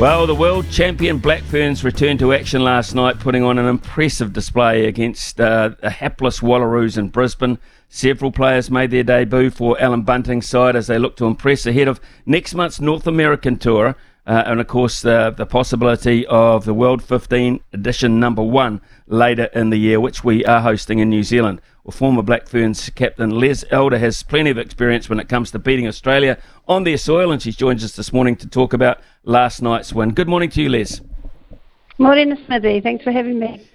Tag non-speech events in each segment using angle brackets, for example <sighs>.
Well, the world champion Black Ferns returned to action last night, putting on an impressive display against uh, the hapless Wallaroos in Brisbane. Several players made their debut for Alan Bunting's side as they look to impress ahead of next month's North American tour. Uh, and of course, the, the possibility of the World 15 edition number one later in the year, which we are hosting in New Zealand. Well, former Black Ferns captain Les Elder has plenty of experience when it comes to beating Australia on their soil, and she joins us this morning to talk about last night's win. Good morning to you, Les. Morning, Smithy. Thanks for having me.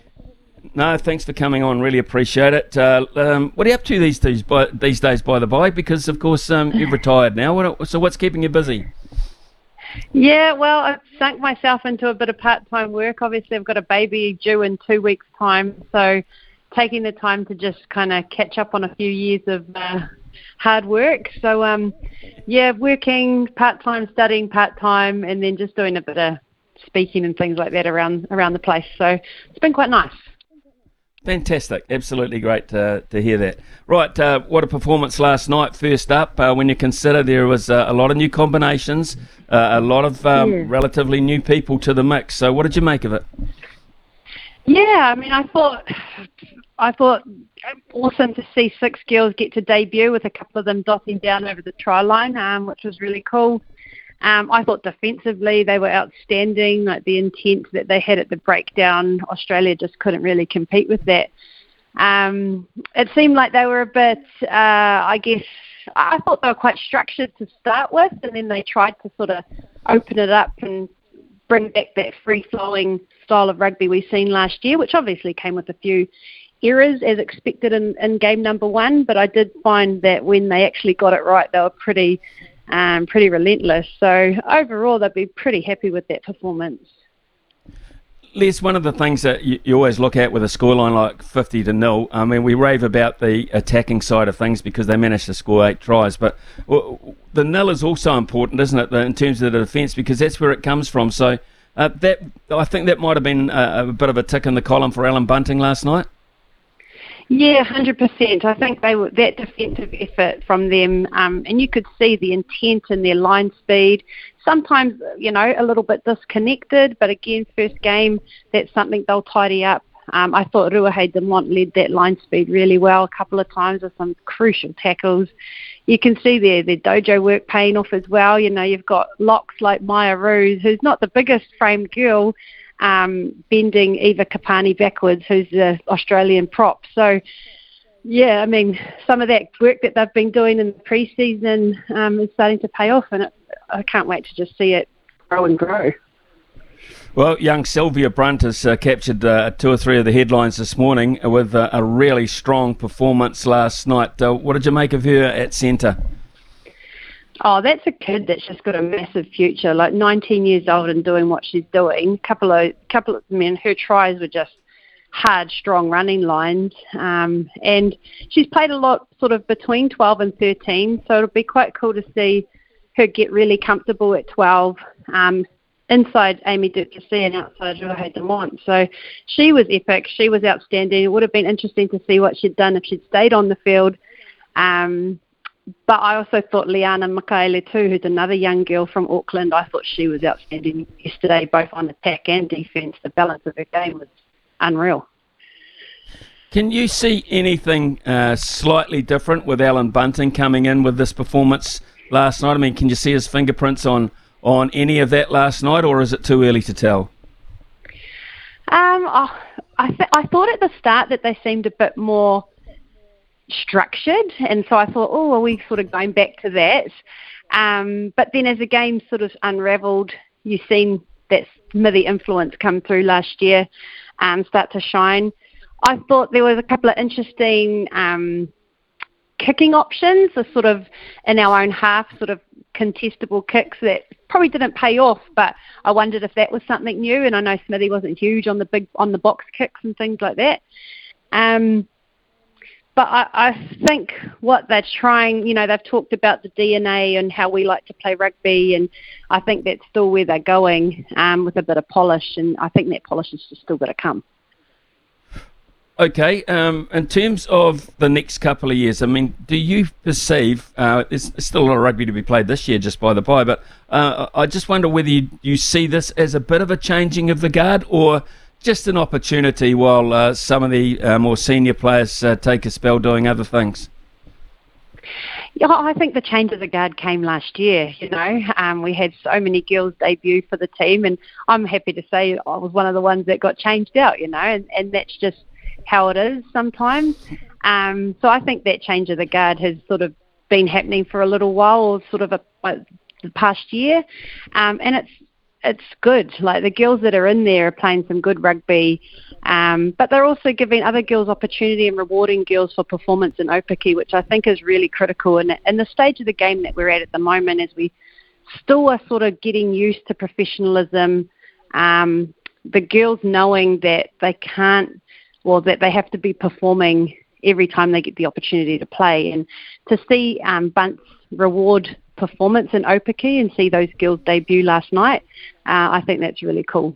No, thanks for coming on. Really appreciate it. Uh, um, what are you up to these days? By, these days, by the by, because of course um, you've retired now. What, so, what's keeping you busy? Yeah, well, I've sunk myself into a bit of part-time work. Obviously, I've got a baby due in two weeks' time, so taking the time to just kind of catch up on a few years of uh, hard work. So, um, yeah, working part time, studying part time, and then just doing a bit of speaking and things like that around around the place. So it's been quite nice. Fantastic, absolutely great to, to hear that. Right, uh, what a performance last night. First up, uh, when you consider there was uh, a lot of new combinations, uh, a lot of um, yeah. relatively new people to the mix. So, what did you make of it? Yeah, I mean, I thought I thought awesome to see six girls get to debut with a couple of them dotting down over the try line, um, which was really cool. Um, I thought defensively they were outstanding. Like the intent that they had at the breakdown, Australia just couldn't really compete with that. Um, it seemed like they were a bit, uh, I guess, I thought they were quite structured to start with, and then they tried to sort of open it up and bring back that free flowing style of rugby we've seen last year, which obviously came with a few errors as expected in, in game number one, but I did find that when they actually got it right, they were pretty, um, pretty relentless. So overall, they'd be pretty happy with that performance. Les, one of the things that you, you, always look at with a scoreline like 50 to nil, I mean, we rave about the attacking side of things because they managed to score eight tries, but the nil is also important, isn't it, in terms of the defence, because that's where it comes from. So uh, that I think that might have been a, a bit of a tick in the column for Alan Bunting last night. Yeah, hundred percent. I think they were that defensive effort from them, um, and you could see the intent in their line speed. Sometimes, you know, a little bit disconnected, but again, first game, that's something they'll tidy up. Um, I thought Ruahei Demant led that line speed really well a couple of times with some crucial tackles. You can see there the dojo work paying off as well. You know, you've got locks like Maia Roos, who's not the biggest framed girl, um, bending Eva Karpani backwards, who's the Australian prop. So, yeah, I mean, some of that work that they've been doing in the preseason um, is starting to pay off, and it, I can't wait to just see it grow and grow. Well, young Sylvia Brunt has uh, captured uh, two or three of the headlines this morning with uh, a really strong performance last night. Uh, what did you make of her at centre? Oh, that's a kid that's just got a massive future. Like 19 years old and doing what she's doing. Couple of, couple of, I mean, her tries were just hard, strong running lines. Um, and she's played a lot, sort of between 12 and 13. So it'll be quite cool to see her get really comfortable at 12. Um, inside Amy du Plessis and outside Ruahei Demant. So she was epic. She was outstanding. It would have been interesting to see what she'd done if she'd stayed on the field. Um, but I also thought Liana Mikaele too, who's another young girl from Auckland. I thought she was outstanding yesterday, both on attack and defence. The balance of her game was unreal. Can you see anything uh, slightly different with Alan Bunting coming in with this performance last night? I mean, can you see his fingerprints on on any of that last night, or is it too early to tell? Um, oh, I th- I thought at the start that they seemed a bit more structured, and so I thought, oh, are we sort of going back to that? Um, but then as the game sort of unravelled, you've seen that Smithy influence come through last year um, start to shine. I thought there was a couple of interesting um, kicking options, a sort of in our own half, sort of contestable kicks that probably didn't pay off. But I wondered if that was something new. And I know Smithy wasn't huge on the big on the box kicks and things like that. Um, but I, I think what they're trying, you know, they've talked about the DNA and how we like to play rugby, and I think that's still where they're going um, with a bit of polish, and I think that polish is just still going to come. Okay, um, in terms of the next couple of years, I mean, do you perceive uh, there's still a lot of rugby to be played this year, just by the by, but uh, I just wonder whether you, you see this as a bit of a changing of the guard or just an opportunity while uh, some of the uh, more senior players uh, take a spell doing other things? Yeah, I think the change of the guard came last year. You know, um, we had so many girls debut for the team, and I'm happy to say I was one of the ones that got changed out. You know, and, and that's just how it is sometimes. Um, so I think that change of the guard has sort of been happening for a little while, or sort of a, the past year, um, and it's it's good. Like the girls that are in there are playing some good rugby, um, but they're also giving other girls opportunity and rewarding girls for performance in Aupiki, which I think is really critical. And in the stage of the game that we're at at the moment, as we still are sort of getting used to professionalism, um, the girls knowing that they can't well, that they have to be performing every time they get the opportunity to play. And to see um, Bunce reward performance in Aupiki and see those girls debut last night, uh, I think that's really cool.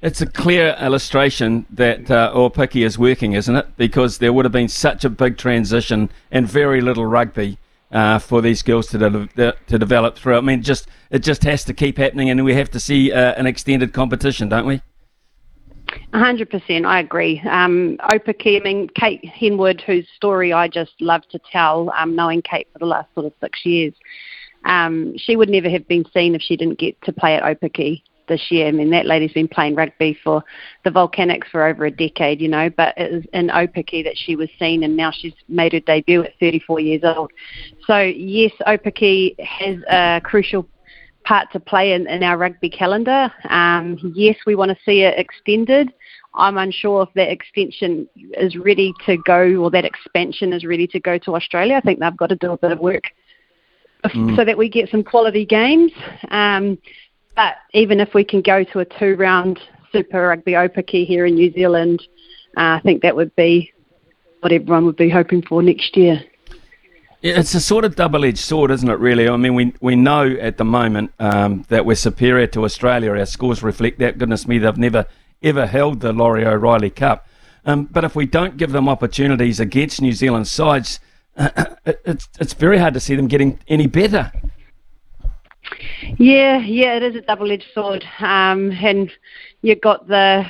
It's a clear illustration that uh, is working, isn't it? Because there would have been such a big transition and very little rugby uh, for these girls to de- to develop through. I mean, just it just has to keep happening, and we have to see uh, an extended competition, don't we? Hundred percent, I agree. Um, Aupiki, I mean, Kate Henwood, whose story I just love to tell, um, knowing Kate for the last sort of six years, um, she would never have been seen if she didn't get to play at Aupiki this year. I mean, that lady's been playing rugby for the Volcanics for over a decade, you know, but it was in Aupiki that she was seen, and now she's made her debut at 34 years old. So, yes, Aupiki has a crucial part to play in, in our rugby calendar. Um, yes, we want to see it extended. I'm unsure if that extension is ready to go or that expansion is ready to go to Australia. I think they've got to do a bit of work mm. so that we get some quality games. Um, but even if we can go to a two round Super Rugby Aupiki here in New Zealand, uh, I think that would be what everyone would be hoping for next year. It's a sort of double-edged sword, isn't it? Really, I mean, we we know at the moment um, that we're superior to Australia. Our scores reflect that. Goodness me, they've never ever held the Laurie O'Reilly Cup. Um, but if we don't give them opportunities against New Zealand sides, <coughs> it's it's very hard to see them getting any better. Yeah, yeah, it is a double-edged sword, um, and you've got the.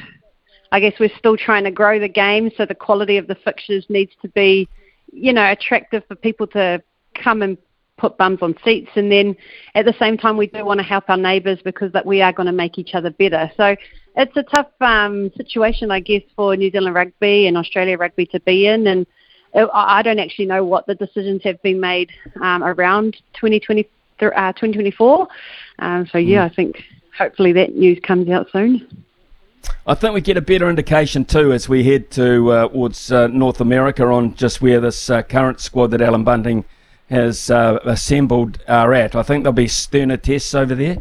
I guess we're still trying to grow the game, so the quality of the fixtures needs to be you know, attractive for people to come and put bums on seats. And then at the same time, we do want to help our neighbours because that we are going to make each other better. So it's a tough um, situation, I guess, for New Zealand rugby and Australia rugby to be in. And I don't actually know what the decisions have been made um, around 2020, uh, 2024. Um, so yeah, mm. I think hopefully that news comes out soon. I think we get a better indication too as we head to, uh, towards uh, North America on just where this uh, current squad that Alan Bunting has uh, assembled are at. I think there'll be sterner tests over there.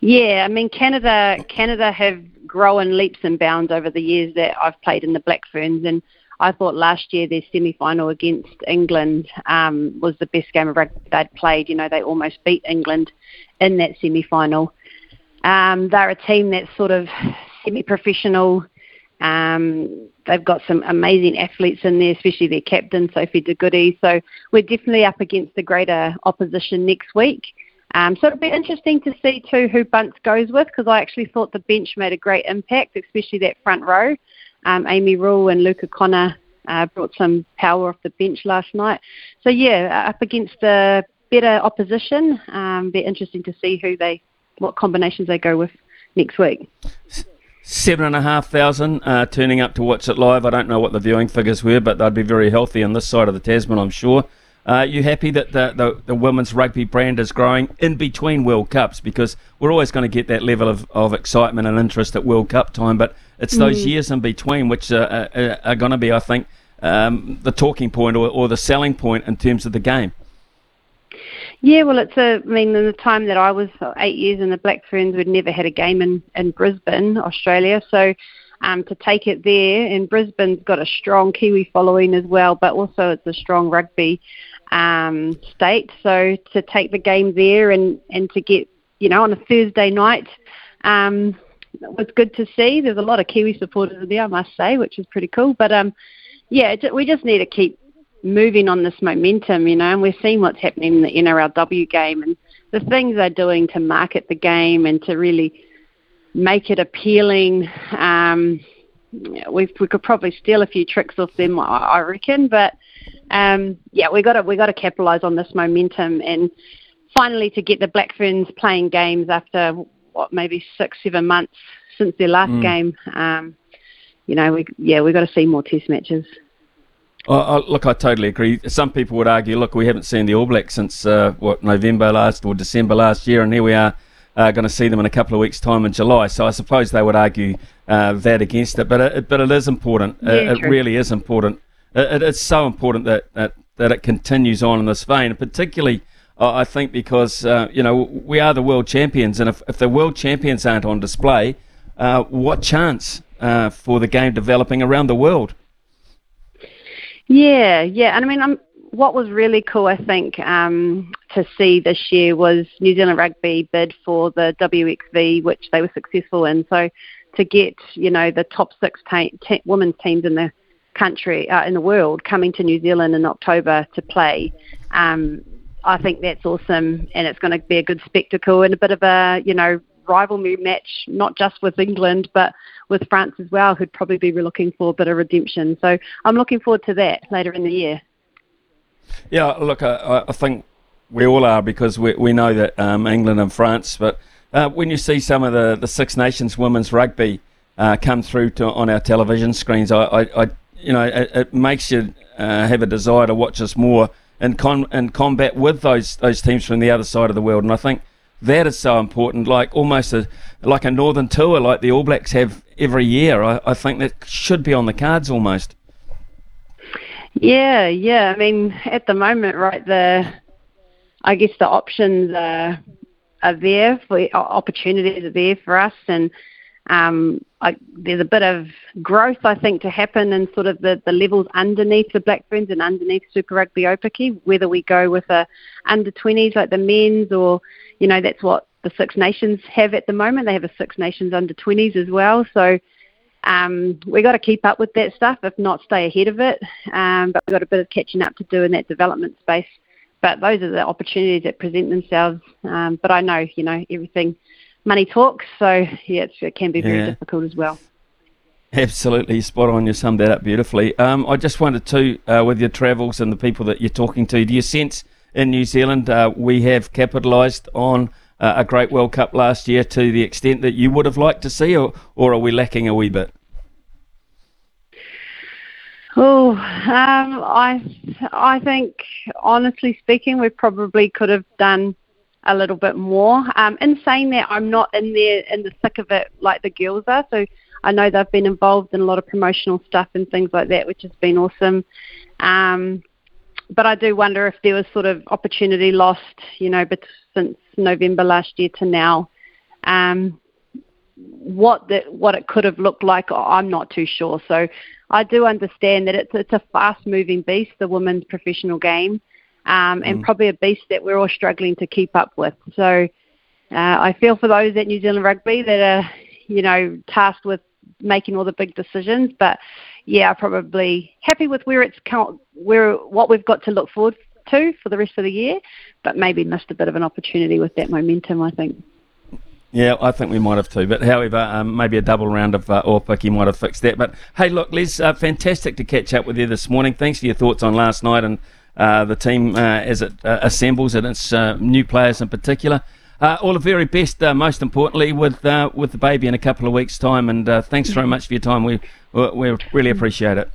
Yeah, I mean Canada. Canada have grown leaps and bounds over the years that I've played in the Black Ferns, and I thought last year their semi-final against England um, was the best game of rugby they'd played. You know, they almost beat England in that semi-final. Um, they're a team that's sort of semi-professional. Um, they've got some amazing athletes in there, especially their captain, Sophie De Goede. So we're definitely up against the greater opposition next week. Um, so it'll be interesting to see too who Bunce goes with because I actually thought the bench made a great impact, especially that front row. Um, Amy Rule and Luka Connor uh, brought some power off the bench last night. So yeah, up against the better opposition, um, be interesting to see who they what combinations they go with next week. Seven and a half thousand uh, turning up to watch it live. I don't know what the viewing figures were, but they'd be very healthy on this side of the Tasman, I'm sure. Uh, you happy that the, the, the, women's rugby brand is growing in between World Cups? Because we're always going to get that level of, of excitement and interest at World Cup time, but it's those mm. years in between which are, are, are going to be, I think, um, the talking point or, or the selling point in terms of the game. Yeah, well, it's a. I mean, in the time that I was eight years in the Black Ferns, we'd never had a game in in Brisbane, Australia. So um, to take it there, and Brisbane's got a strong Kiwi following as well, but also it's a strong rugby um, state. So to take the game there and and to get you know on a Thursday night. Um, was good to see. There's a lot of Kiwi supporters there, I must say, which is pretty cool. But um, yeah, we just need to keep moving on this momentum, you know, and we're seeing what's happening in the NRLW game and the things they're doing to market the game and to really make it appealing. Um, we we could probably steal a few tricks off them, I reckon, but um, yeah, we got to we got to capitalise on this momentum and finally to get the Black Ferns playing games after what maybe six seven months since their last mm. game. Um, you know, we yeah we got to see more Test matches. Oh, look, I totally agree. Some people would argue, look, we haven't seen the All Blacks since uh, what November last or December last year, and here we are uh, going to see them in a couple of weeks' time in July. So I suppose they would argue uh, that against it, but it, but it is important. Yeah, it, it really is important. It, it's so important that, that that it continues on in this vein, and particularly. I think because uh, you know we are the world champions, and if, if the world champions aren't on display, uh, what chance uh, for the game developing around the world? Yeah, yeah, and I mean, I'm, what was really cool, I think, um, to see this year was New Zealand Rugby bid for the WXV, which they were successful in. So to get, you know, the top six te- te- women's teams in the country, uh, in the world, coming to New Zealand in October to play, um, I think that's awesome, and it's going to be a good spectacle and a bit of a, you know, rivalry match, not just with England, but with France as well, who'd probably be looking for a bit of redemption. So I'm looking forward to that later in the year. Yeah, look, I, I think we all are because we, we know that um, England and France, but uh, when you see some of the, the Six Nations women's rugby uh, come through to, on our television screens, I, I, I you know, it, it makes you uh, have a desire to watch us more in, con- in combat with those those teams from the other side of the world. And I think that is so important, like almost a like a northern tour, like the All Blacks have every year. I, I think that should be on the cards almost. Yeah, yeah. I mean, at the moment, right, the I guess the options are are there for opportunities are there for us, and um, I, there's a bit of growth I think to happen in sort of the, the levels underneath the Black Ferns and underneath Super Rugby Aupiki, whether we go with a under 20s like the men's or you know that's what the Six Nations have at the moment. They have a Six Nations under 20s as well. So um, we've got to keep up with that stuff, if not stay ahead of it. Um, but we've got a bit of catching up to do in that development space. But those are the opportunities that present themselves. Um, but I know, you know, everything, money talks. So yeah, it can be very yeah. difficult as well. Absolutely, spot on. You summed that up beautifully. Um, I just wondered too, uh, with your travels and the people that you're talking to, do you sense in New Zealand uh, we have capitalised on uh, a great World Cup last year to the extent that you would have liked to see, or, or are we lacking a wee bit? Oh, um, I I think honestly speaking, we probably could have done a little bit more. Um, in saying that, I'm not in there in the thick of it like the girls are, so I know they've been involved in a lot of promotional stuff and things like that, which has been awesome. Um, but I do wonder if there was sort of opportunity lost, you know, but since November last year to now. Um, what that what it could have looked like, I'm not too sure. So I do understand that it's it's a fast moving beast, the women's professional game, um, and mm. probably a beast that we're all struggling to keep up with. So uh, I feel for those at New Zealand Rugby that are you know tasked with making all the big decisions, but yeah, probably happy with where it's what we've got to look forward to for the rest of the year, but maybe missed a bit of an opportunity with that momentum. I think. Yeah, I think we might have too. But however, um, maybe a double round of uh, Aupiki might have fixed that. But hey, look, Les, uh, fantastic to catch up with you this morning. Thanks for your thoughts on last night and uh, the team uh, as it uh, assembles and its uh, new players in particular. Uh, all the very best, most importantly, with with the baby in a couple of weeks' time. And thanks very much for your time. We we really appreciate it.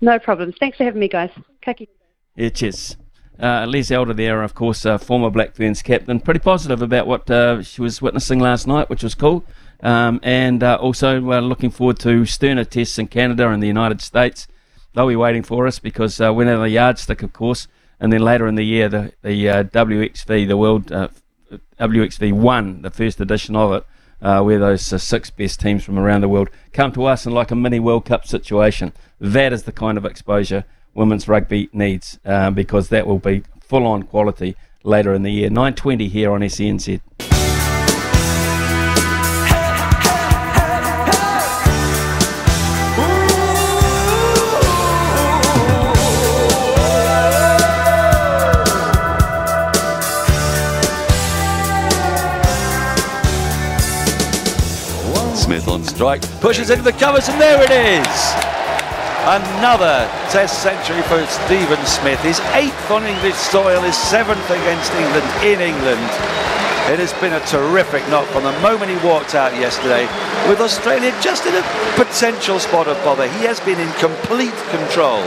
No problems. Thanks for having me, guys. Kaki. Yeah, cheers. Uh, Elder there, of course, uh, former Black Ferns captain, pretty positive about what uh, she was witnessing last night, which was cool. Um, and uh, also uh, looking forward to sterner tests in Canada and the United States. They'll be waiting for us because uh, we're in the yardstick, of course. And then later in the year, the, the WXV, the World WXV 1, the first edition of it, uh, where those uh, six best teams from around the world come to us in like a mini World Cup situation. That is the kind of exposure women's rugby needs uh, because that will be full on quality later in the year. 9.20 here on SENZ. Strike, pushes into the covers, and there it is. Another Test century for Steven Smith. His eighth on English soil, his seventh against England in England. It has been a terrific knock from the moment he walked out yesterday, with Australia just in a potential spot of bother. He has been in complete control.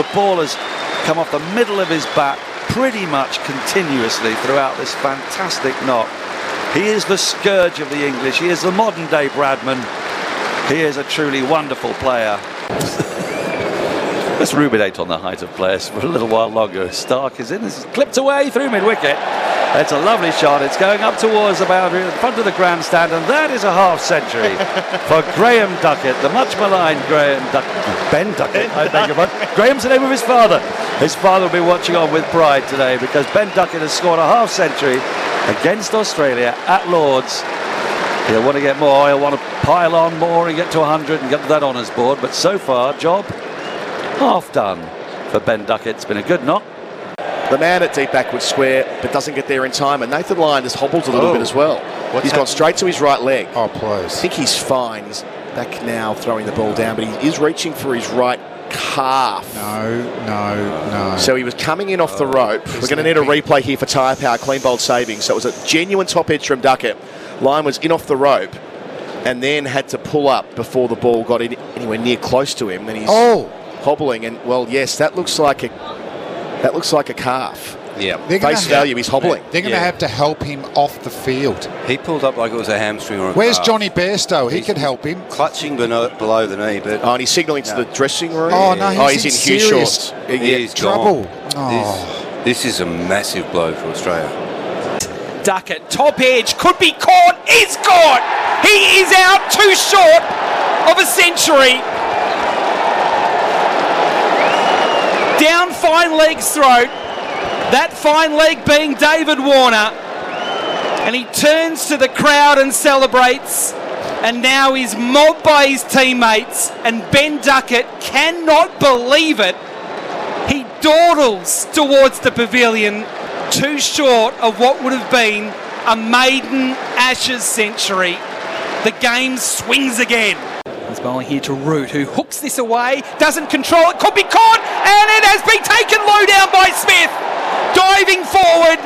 The ball has come off the middle of his bat pretty much continuously throughout this fantastic knock. He is the scourge of the English. He is the modern day Bradman. He is a truly wonderful player. Let's ruminate on the height of players for a little while longer. Starc is in. This is clipped away through mid wicket. It's a lovely shot. It's going up towards the boundary in front of the grandstand, and that is a half century <laughs> for Graham Duckett, the much maligned Graham Duckett. Ben Duckett, I beg your pardon. Graham's the name of his father. His father will be watching on with pride today because Ben Duckett has scored a half century against Australia at Lords. He'll want to get more. He'll want to pile on more and get to 100 and get that honours board. But so far, job half done for Ben Duckett. It's been a good knock. The man at deep backward square, but doesn't get there in time. And Nathan Lyon has hobbled a little Oh. bit as well. What's He's gone straight to his right leg. Oh, please. I think he's fine. He's back now throwing the ball down, but he is reaching for his right calf. No, no, no. So he was coming in off the oh, rope. We're going to need a replay here for tyre power, clean bowled saving. So it was a genuine top edge from Duckett. Lyon was in off the rope and then had to pull up before the ball got in, anywhere near close to him. And he's oh, hobbling. And well, yes, that looks like a that looks like a calf. Yeah. they're gonna Face have- value, he's hobbling. They're going to Yeah. have to help him off the field. He pulled up like it was a hamstring or a Where's calf. Jonny Bairstow? He He's- could help him. Clutching below, below the knee, but Oh, and he's signalling to the dressing room. Oh, no, oh, he's he's in in huge serious shorts. he Yeah. trouble. gone. Oh. This, this is a massive blow for Australia. Duckett, top edge, could be caught, is caught! He is out too short of a century. Down fine leg's throat, that fine leg being David Warner. And he turns to the crowd and celebrates. And now he's mobbed by his teammates. And Ben Duckett cannot believe it. He dawdles towards the pavilion, too short of what would have been a maiden Ashes century. The game swings again. He's bowling here to Root, who hooks this away, doesn't control it, could be caught, and it has been taken low down by Smith. Diving forward.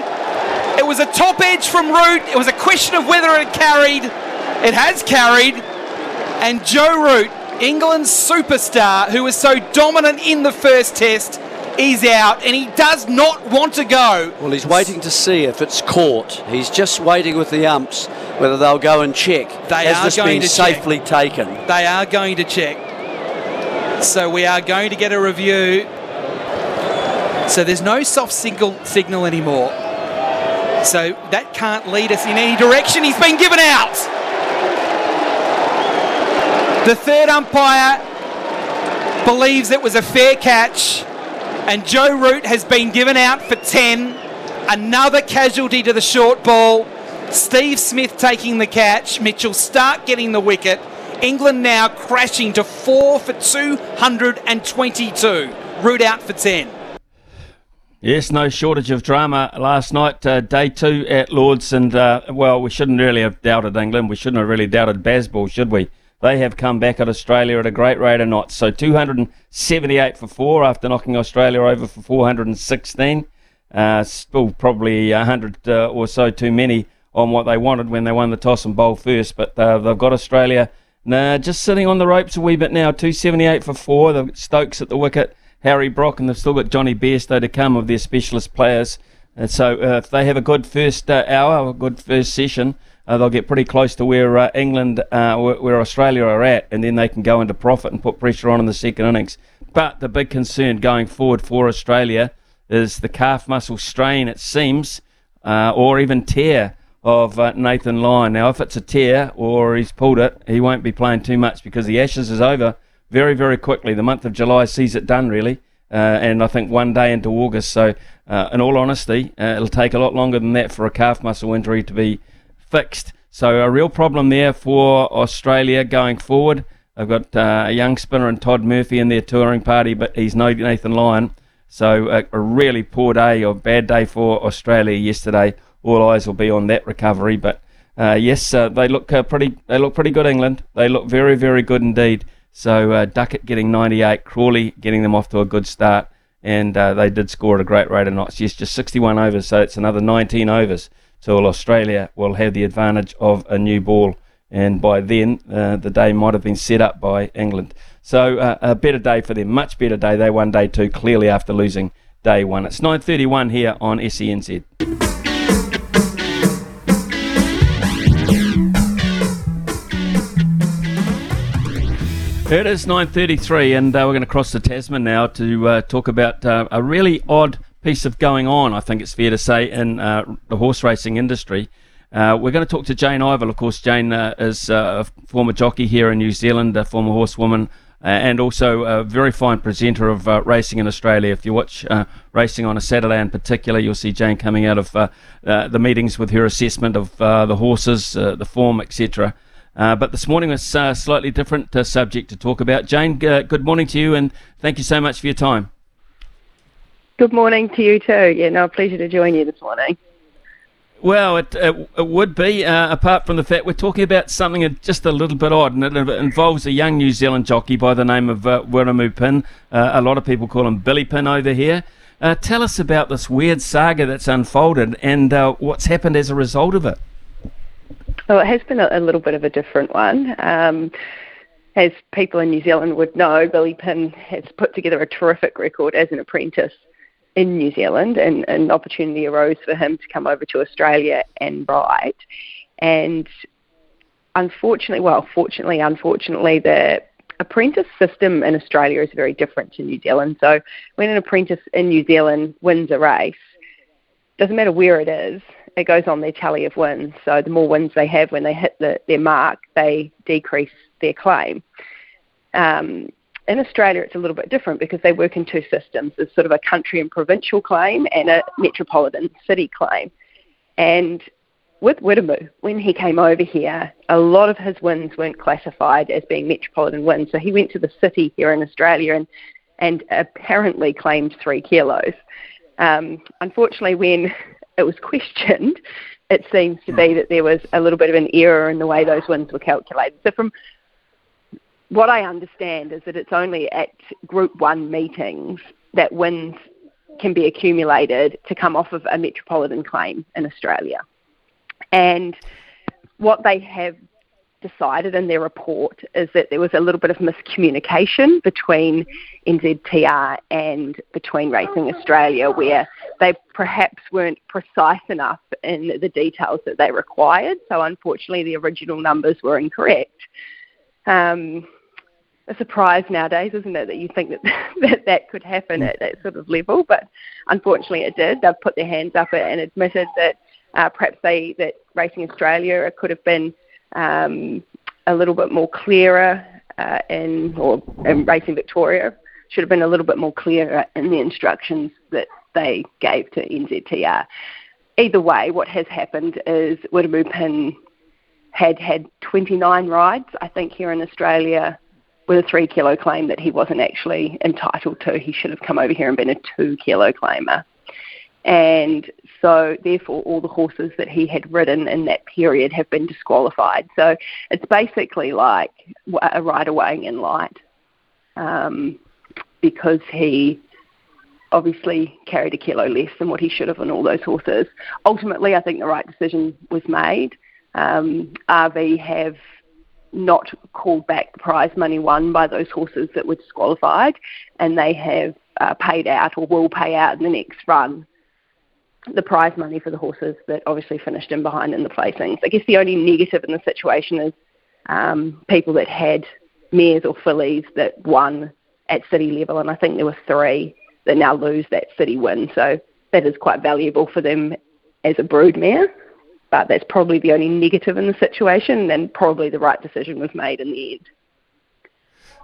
It was a top edge from Root. It was a question of whether it carried. It has carried. And Joe Root, England's superstar, who was so dominant in the first test, is out and he does not want to go. Well, he's waiting to see if it's caught. He's just waiting with the umps whether they'll go and check. They Has are this going been to check. safely taken? They are going to check. So we are going to get a review. So there's no soft signal signal anymore. So that can't lead us in any direction. He's been given out. The third umpire believes it was a fair catch, and Joe Root has been given out for 10. Another casualty to the short ball. Steve Smith taking the catch. Mitchell Starc getting the wicket. England now crashing to four for 222. Root out for 10. Yes, no shortage of drama last night, uh, day two at Lords, and uh, well, we shouldn't really have doubted England. We shouldn't have really doubted Bazball, should we? They have come back at Australia at a great rate of knots. So 278 for four after knocking Australia over for 416. Uh, still probably 100 uh, or so too many on what they wanted when they won the toss and bowl first, but uh, they've got Australia nah, just sitting on the ropes a wee bit now. 278 for four. They've Stokes at the wicket. Harry Brook, and they've still got Jonny Bairstow to come of their specialist players. And so uh, if they have a good first uh, hour, a good first session, uh, they'll get pretty close to where uh, England, uh, where, Australia are at, and then they can go into profit and put pressure on in the second innings. But the big concern going forward for Australia is the calf muscle strain, it seems, uh, or even tear of uh, Nathan Lyon. Now, if it's a tear or he's pulled it, he won't be playing too much because the Ashes is over very, very quickly. The month of July sees it done, really. Uh, and I think one day into August. So, uh, in all honesty, uh, it'll take a lot longer than that for a calf muscle injury to be fixed. So, a real problem there for Australia going forward. I've got uh, a young spinner and Todd Murphy in their touring party, but he's no Nathan Lyon. So, a, a really poor day or bad day for Australia yesterday. All eyes will be on that recovery. But uh, yes, uh, they look pretty. They look pretty good, England. They look very, very good indeed. So uh, Duckett getting 98, Crawley getting them off to a good start, and uh, they did score at a great rate of knots. Yes, just 61 overs, so it's another 19 overs till Australia will have the advantage of a new ball. And by then, uh, the day might have been set up by England. So uh, a better day for them, much better day. They won day two clearly after losing day one. It's 9:31 here on SENZ. It is 9.33 and uh, we're going to cross the Tasman now to uh, talk about uh, a really odd piece of going on, I think it's fair to say, in uh, the horse racing industry. Uh, we're going to talk to Jayne Ivill. Of course, Jayne uh, is a former jockey here in New Zealand, a former horsewoman, and also a very fine presenter of racing in Australia. If you watch racing on a Saturday in particular, you'll see Jayne coming out of the meetings with her assessment of the horses, the form, etc. Uh, but this morning was a uh, slightly different uh, subject to talk about. Jayne, uh, good morning to you, and thank you so much for your time. Good morning to you too. Yeah, no, pleasure to join you this morning. Well, it, it, it would be, uh, apart from the fact we're talking about something just a little bit odd, and it involves a young New Zealand jockey by the name of uh, Wiremu Pinn. Uh, a lot of people call him Billy Pinn over here. Uh, tell us about this weird saga that's unfolded and what's happened as a result of it. Well, it has been a, a little bit of a different one. Um, as people in New Zealand would know, Billy Pinn has put together a terrific record as an apprentice in New Zealand, and an opportunity arose for him to come over to Australia and ride. And unfortunately, well, fortunately, unfortunately, the apprentice system in Australia is very different to New Zealand. So when an apprentice in New Zealand wins a race, doesn't matter where it is, it goes on their tally of wins. So the more wins they have when they hit the, their mark, they decrease their claim. Um, in Australia, it's a little bit different because they work in two systems. There's sort of a country and provincial claim and a metropolitan city claim. And with Wiremu, when he came over here, a lot of his wins weren't classified as being metropolitan wins. So he went to the city here in Australia and, and apparently claimed three kilos. Um, unfortunately, when it was questioned, it seems to be that there was a little bit of an error in the way those wins were calculated. So, from what I understand, is that it's only at Group One meetings that wins can be accumulated to come off of a metropolitan claim in Australia. And what they have decided in their report is that there was a little bit of miscommunication between NZTR and between Racing Australia, where they perhaps weren't precise enough in the details that they required. So, unfortunately, the original numbers were incorrect. Um, a surprise nowadays, isn't it, that you think that <laughs> that, that could happen at that sort of level? But unfortunately, it did. They've put their hands up and admitted that uh, perhaps they that Racing Australia could have been um, a little bit more clearer uh, in, or in Racing Victoria should have been a little bit more clearer in the instructions that they gave to NZTR. Either way, what has happened is Wiremu Pinn had had 29 rides, I think, here in Australia with a three kilo claim that he wasn't actually entitled to. He should have come over here and been a two kilo claimer. And so, therefore, all the horses that he had ridden in that period have been disqualified. So, it's basically like a rider weighing in light um, because he obviously carried a kilo less than what he should have on all those horses. Ultimately, I think the right decision was made. Um, RV have not called back the prize money won by those horses that were disqualified, and they have uh, paid out or will pay out in the next run the prize money for the horses that obviously finished in behind in the placings. I guess the only negative in the situation is um, people that had mares or fillies that won at city level, and I think there were three that now lose that city win. So that is quite valuable for them as a brood mare. But that's probably the only negative in the situation, and probably the right decision was made in the end.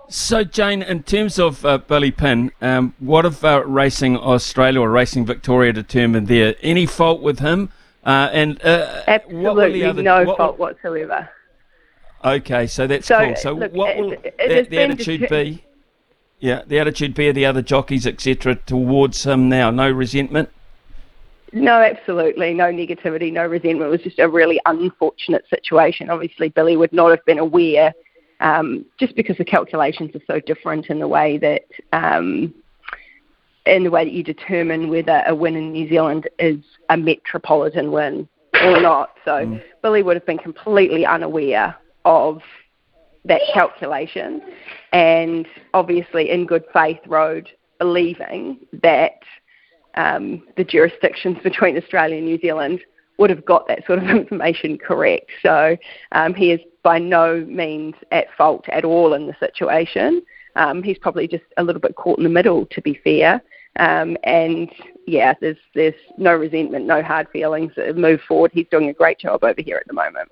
So, Jayne, in terms of uh, Billy Pinn, um, what have uh, Racing Australia or Racing Victoria determined there? Any fault with him? Uh, and uh, absolutely other, no what, fault whatsoever. Okay, so that's so, cool. So, look, what will it, it the, the attitude deter- be? Yeah, the attitude be of the other jockeys, etc., towards him now. No resentment. No, absolutely. No negativity, no resentment. It was just a really unfortunate situation. Obviously, Billy would not have been aware um, just because the calculations are so different in the way that um, in the way that you determine whether a win in New Zealand is a metropolitan win or not. So mm. Billy would have been completely unaware of that calculation, and obviously in good faith rode believing that um, the jurisdictions between Australia and New Zealand would have got that sort of <laughs> information correct. So um, he is by no means at fault at all in the situation. Um, he's probably just a little bit caught in the middle, to be fair. Um, and yeah, there's there's no resentment, no hard feelings. Move forward. He's doing a great job over here at the moment.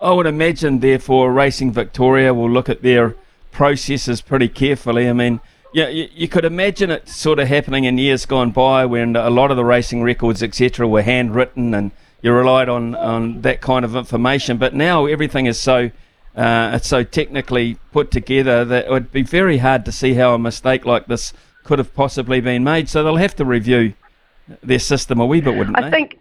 I would imagine, therefore, Racing Victoria will look at their processes pretty carefully. I mean, yeah, you, you, could imagine it sort of happening in years gone by when a lot of the racing records, etc., were handwritten and you relied on, on that kind of information. But now everything is so uh, it's so technically put together that it would be very hard to see how a mistake like this could have possibly been made. So they'll have to review their system a wee bit, wouldn't I they? I think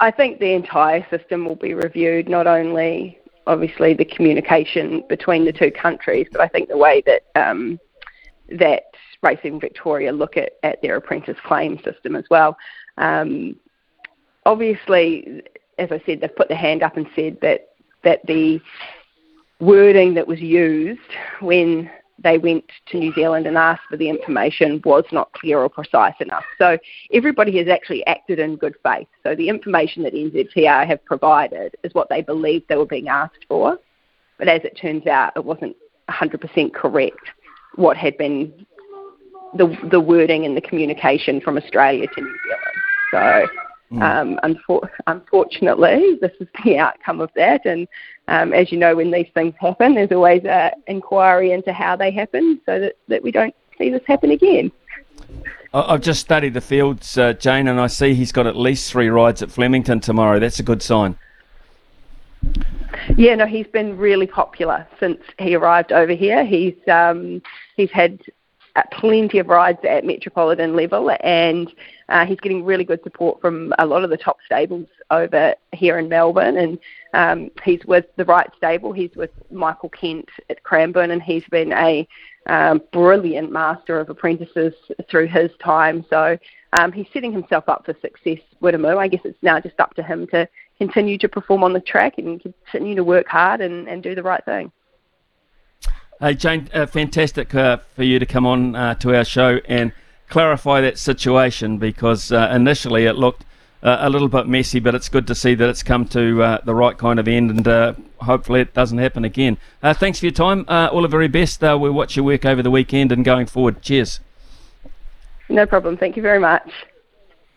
I think the entire system will be reviewed, not only obviously the communication between the two countries, but I think the way that um, that Racing Victoria look at, at their apprentice claim system as well. Um, obviously, as I said, they've put their hand up and said that that the wording that was used when they went to New Zealand and asked for the information was not clear or precise enough. So everybody has actually acted in good faith. So the information that NZTR have provided is what they believed they were being asked for. But as it turns out, it wasn't 100% correct what had been the the wording and the communication from Australia to New Zealand. So, mm. um, unfor- unfortunately, this is the outcome of that. And um, as you know, when these things happen, there's always an inquiry into how they happen, so that, that we don't see this happen again. I've just studied the fields, uh, Jayne, and I see he's got at least three rides at Flemington tomorrow. That's a good sign. Yeah, no, he's been really popular since he arrived over here. He's um, he's had uh, plenty of rides at metropolitan level, and uh, he's getting really good support from a lot of the top stables over here in Melbourne. And um, he's with the right stable. He's with Michael Kent at Cranbourne, and he's been a um, brilliant master of apprentices through his time. So um, he's setting himself up for success, Wiremu. I guess it's now just up to him to continue to perform on the track and continue to work hard and, and do the right thing. Hey, Jayne, uh, fantastic uh, for you to come on uh, to our show and clarify that situation because uh, initially it looked uh, a little bit messy, but it's good to see that it's come to uh, the right kind of end and hopefully it doesn't happen again. thanks for your time. all the very best. we'll watch your work over the weekend and going forward. Cheers. No problem. Thank you very much.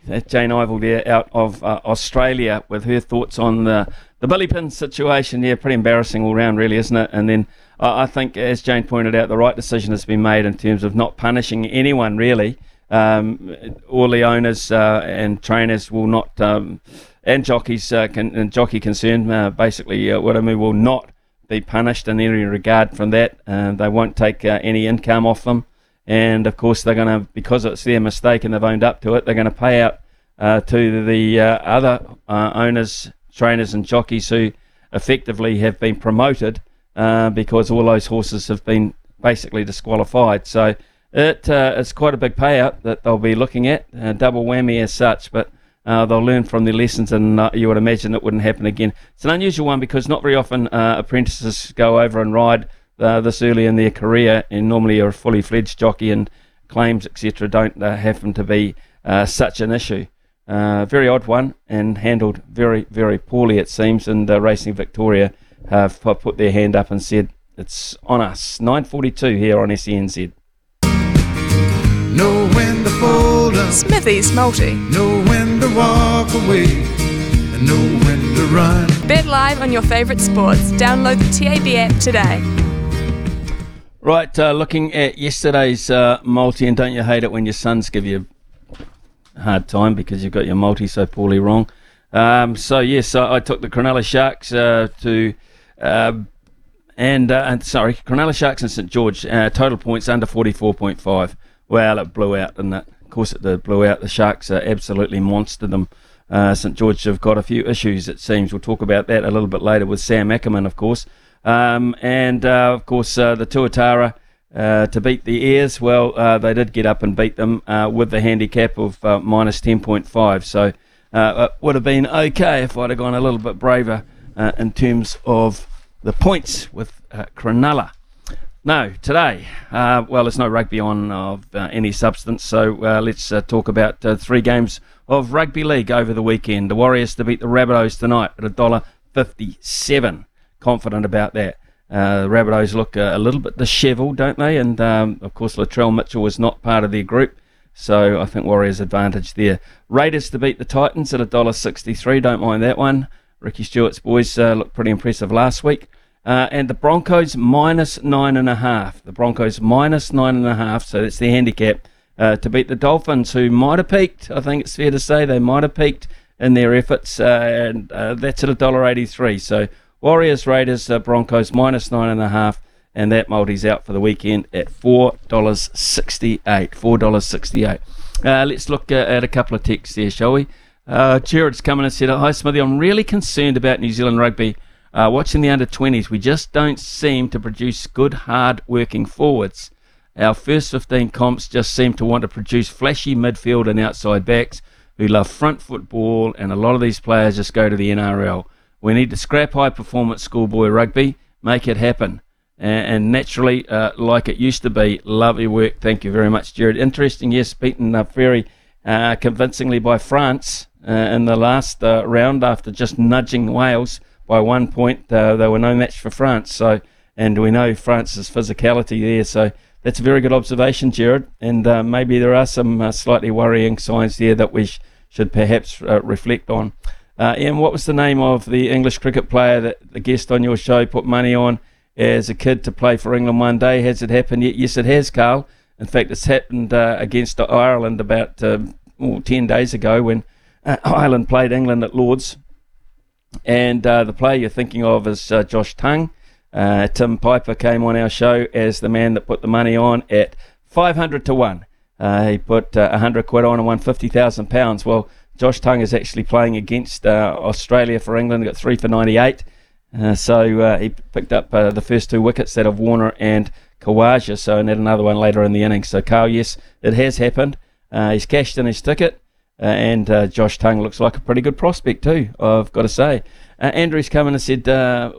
That's Jayne Ivill there out of uh, Australia with her thoughts on the, the Billy Pinn situation. Yeah, pretty embarrassing all round, really, isn't it? And then I think, as Jayne pointed out, the right decision has been made in terms of not punishing anyone, really. Um, all the owners uh, and trainers will not, um, and jockeys uh, can, and jockey concern, uh, basically, uh, will not be punished in any regard from that. they won't take any income off them and of course they're going to because it's their mistake and they've owned up to it they're going to pay out uh, to the uh, other uh, owners trainers and jockeys who effectively have been promoted uh, because all those horses have been basically disqualified so it, uh, it's quite a big payout that they'll be looking at double whammy as such but they'll learn from their lessons and you would imagine it wouldn't happen again it's an unusual one because not very often apprentices go over and ride uh, this early in their career, and normally a fully fledged jockey, and claims etc. don't uh, happen to be uh, such an issue. Uh, very odd one and handled very, very poorly, it seems. in uh, Racing Victoria have put their hand up and said, it's on us. 9.42 here on SENZ. Know when to fold up, Smithy's Multi. know when to walk away, and know when to run. Bet live on your favourite sports. Download the TAB app today. Right, uh, looking at yesterday's uh, multi, and don't you hate it when your sons give you a hard time because you've got your multi so poorly wrong? Um, so yes, I, I took the Cronulla Sharks uh, to, uh, and uh, and sorry, Cronulla Sharks and St George uh, total points under forty four point five. Well, it blew out, didn't? Of course, it blew out. The Sharks uh, absolutely monstered them. Uh, St George have got a few issues, it seems. We'll talk about that a little bit later with Sam Ackerman, of course. Um, and uh, of course, uh, the Tuatara uh, to beat the Ears, Well, they did get up and beat them with the handicap of minus 10.5. So it would have been okay if I'd have gone a little bit braver in terms of the points with uh, Cronulla. No, today, uh, well, there's no rugby on of uh, any substance, so uh, let's uh, talk about uh, three games of rugby league over the weekend. The Warriors to beat the Rabbitohs tonight at $1.57. Confident about that. The Rabbitohs look a little bit dishevelled, don't they? And um, of course, Latrell Mitchell was not part of their group, so I think Warriors advantage there. Raiders to beat the Titans at $1.63. Don't mind that one. Ricky Stuart's boys uh, looked pretty impressive last week. Uh, and the Broncos minus nine and a half. The Broncos minus nine and a half, so that's the handicap uh, to beat the Dolphins, who might have peaked. I think it's fair to say they might have peaked in their efforts, uh, and uh, that's at a dollar eighty-three. So Warriors, Raiders, uh, Broncos minus nine and a half, and that multi's out for the weekend at four dollars sixty-eight. Four dollars sixty-eight. Let's look at a couple of texts there, shall we? Uh, Jared's come in and said, "Hi Smithy, I'm really concerned about New Zealand rugby." Uh, watching the under 20s, we just don't seem to produce good, hard working forwards. Our first 15 comps just seem to want to produce flashy midfield and outside backs who love front football, and a lot of these players just go to the NRL. We need to scrap high performance schoolboy rugby, make it happen. And, and naturally, uh, like it used to be, lovely work. Thank you very much, Jared. Interesting, yes, beaten uh, very uh, convincingly by France in the last uh, round after just nudging Wales by one point. Uh, they were no match for France. So, and we know France's physicality there. So that's a very good observation, Jared. And uh, maybe there are some uh, slightly worrying signs there that we sh- should perhaps uh, reflect on. Uh, Ian, what was the name of the English cricket player that the guest on your show put money on as a kid to play for England one day? Has it happened yet? Yes, it has, Carl. In fact, it's happened uh, against Ireland about uh, oh, 10 days ago when uh, Ireland played England at Lords. And uh, the player you're thinking of is uh, Josh Tongue. Uh, Tim Piper came on our show as the man that put the money on at 500 to 1. Uh, he put uh, 100 quid on and won 50,000 pounds. Well, Josh Tongue is actually playing against uh, Australia for England. Got three for 98. Uh, so he picked up the first two wickets, that of Warner and Khawaja. So and had another one later in the innings. So Carl, yes, it has happened. He's cashed in his ticket. Uh, and uh, Josh Tongue looks like a pretty good prospect too, I've got to say. Uh, Andrew's come in and said, uh,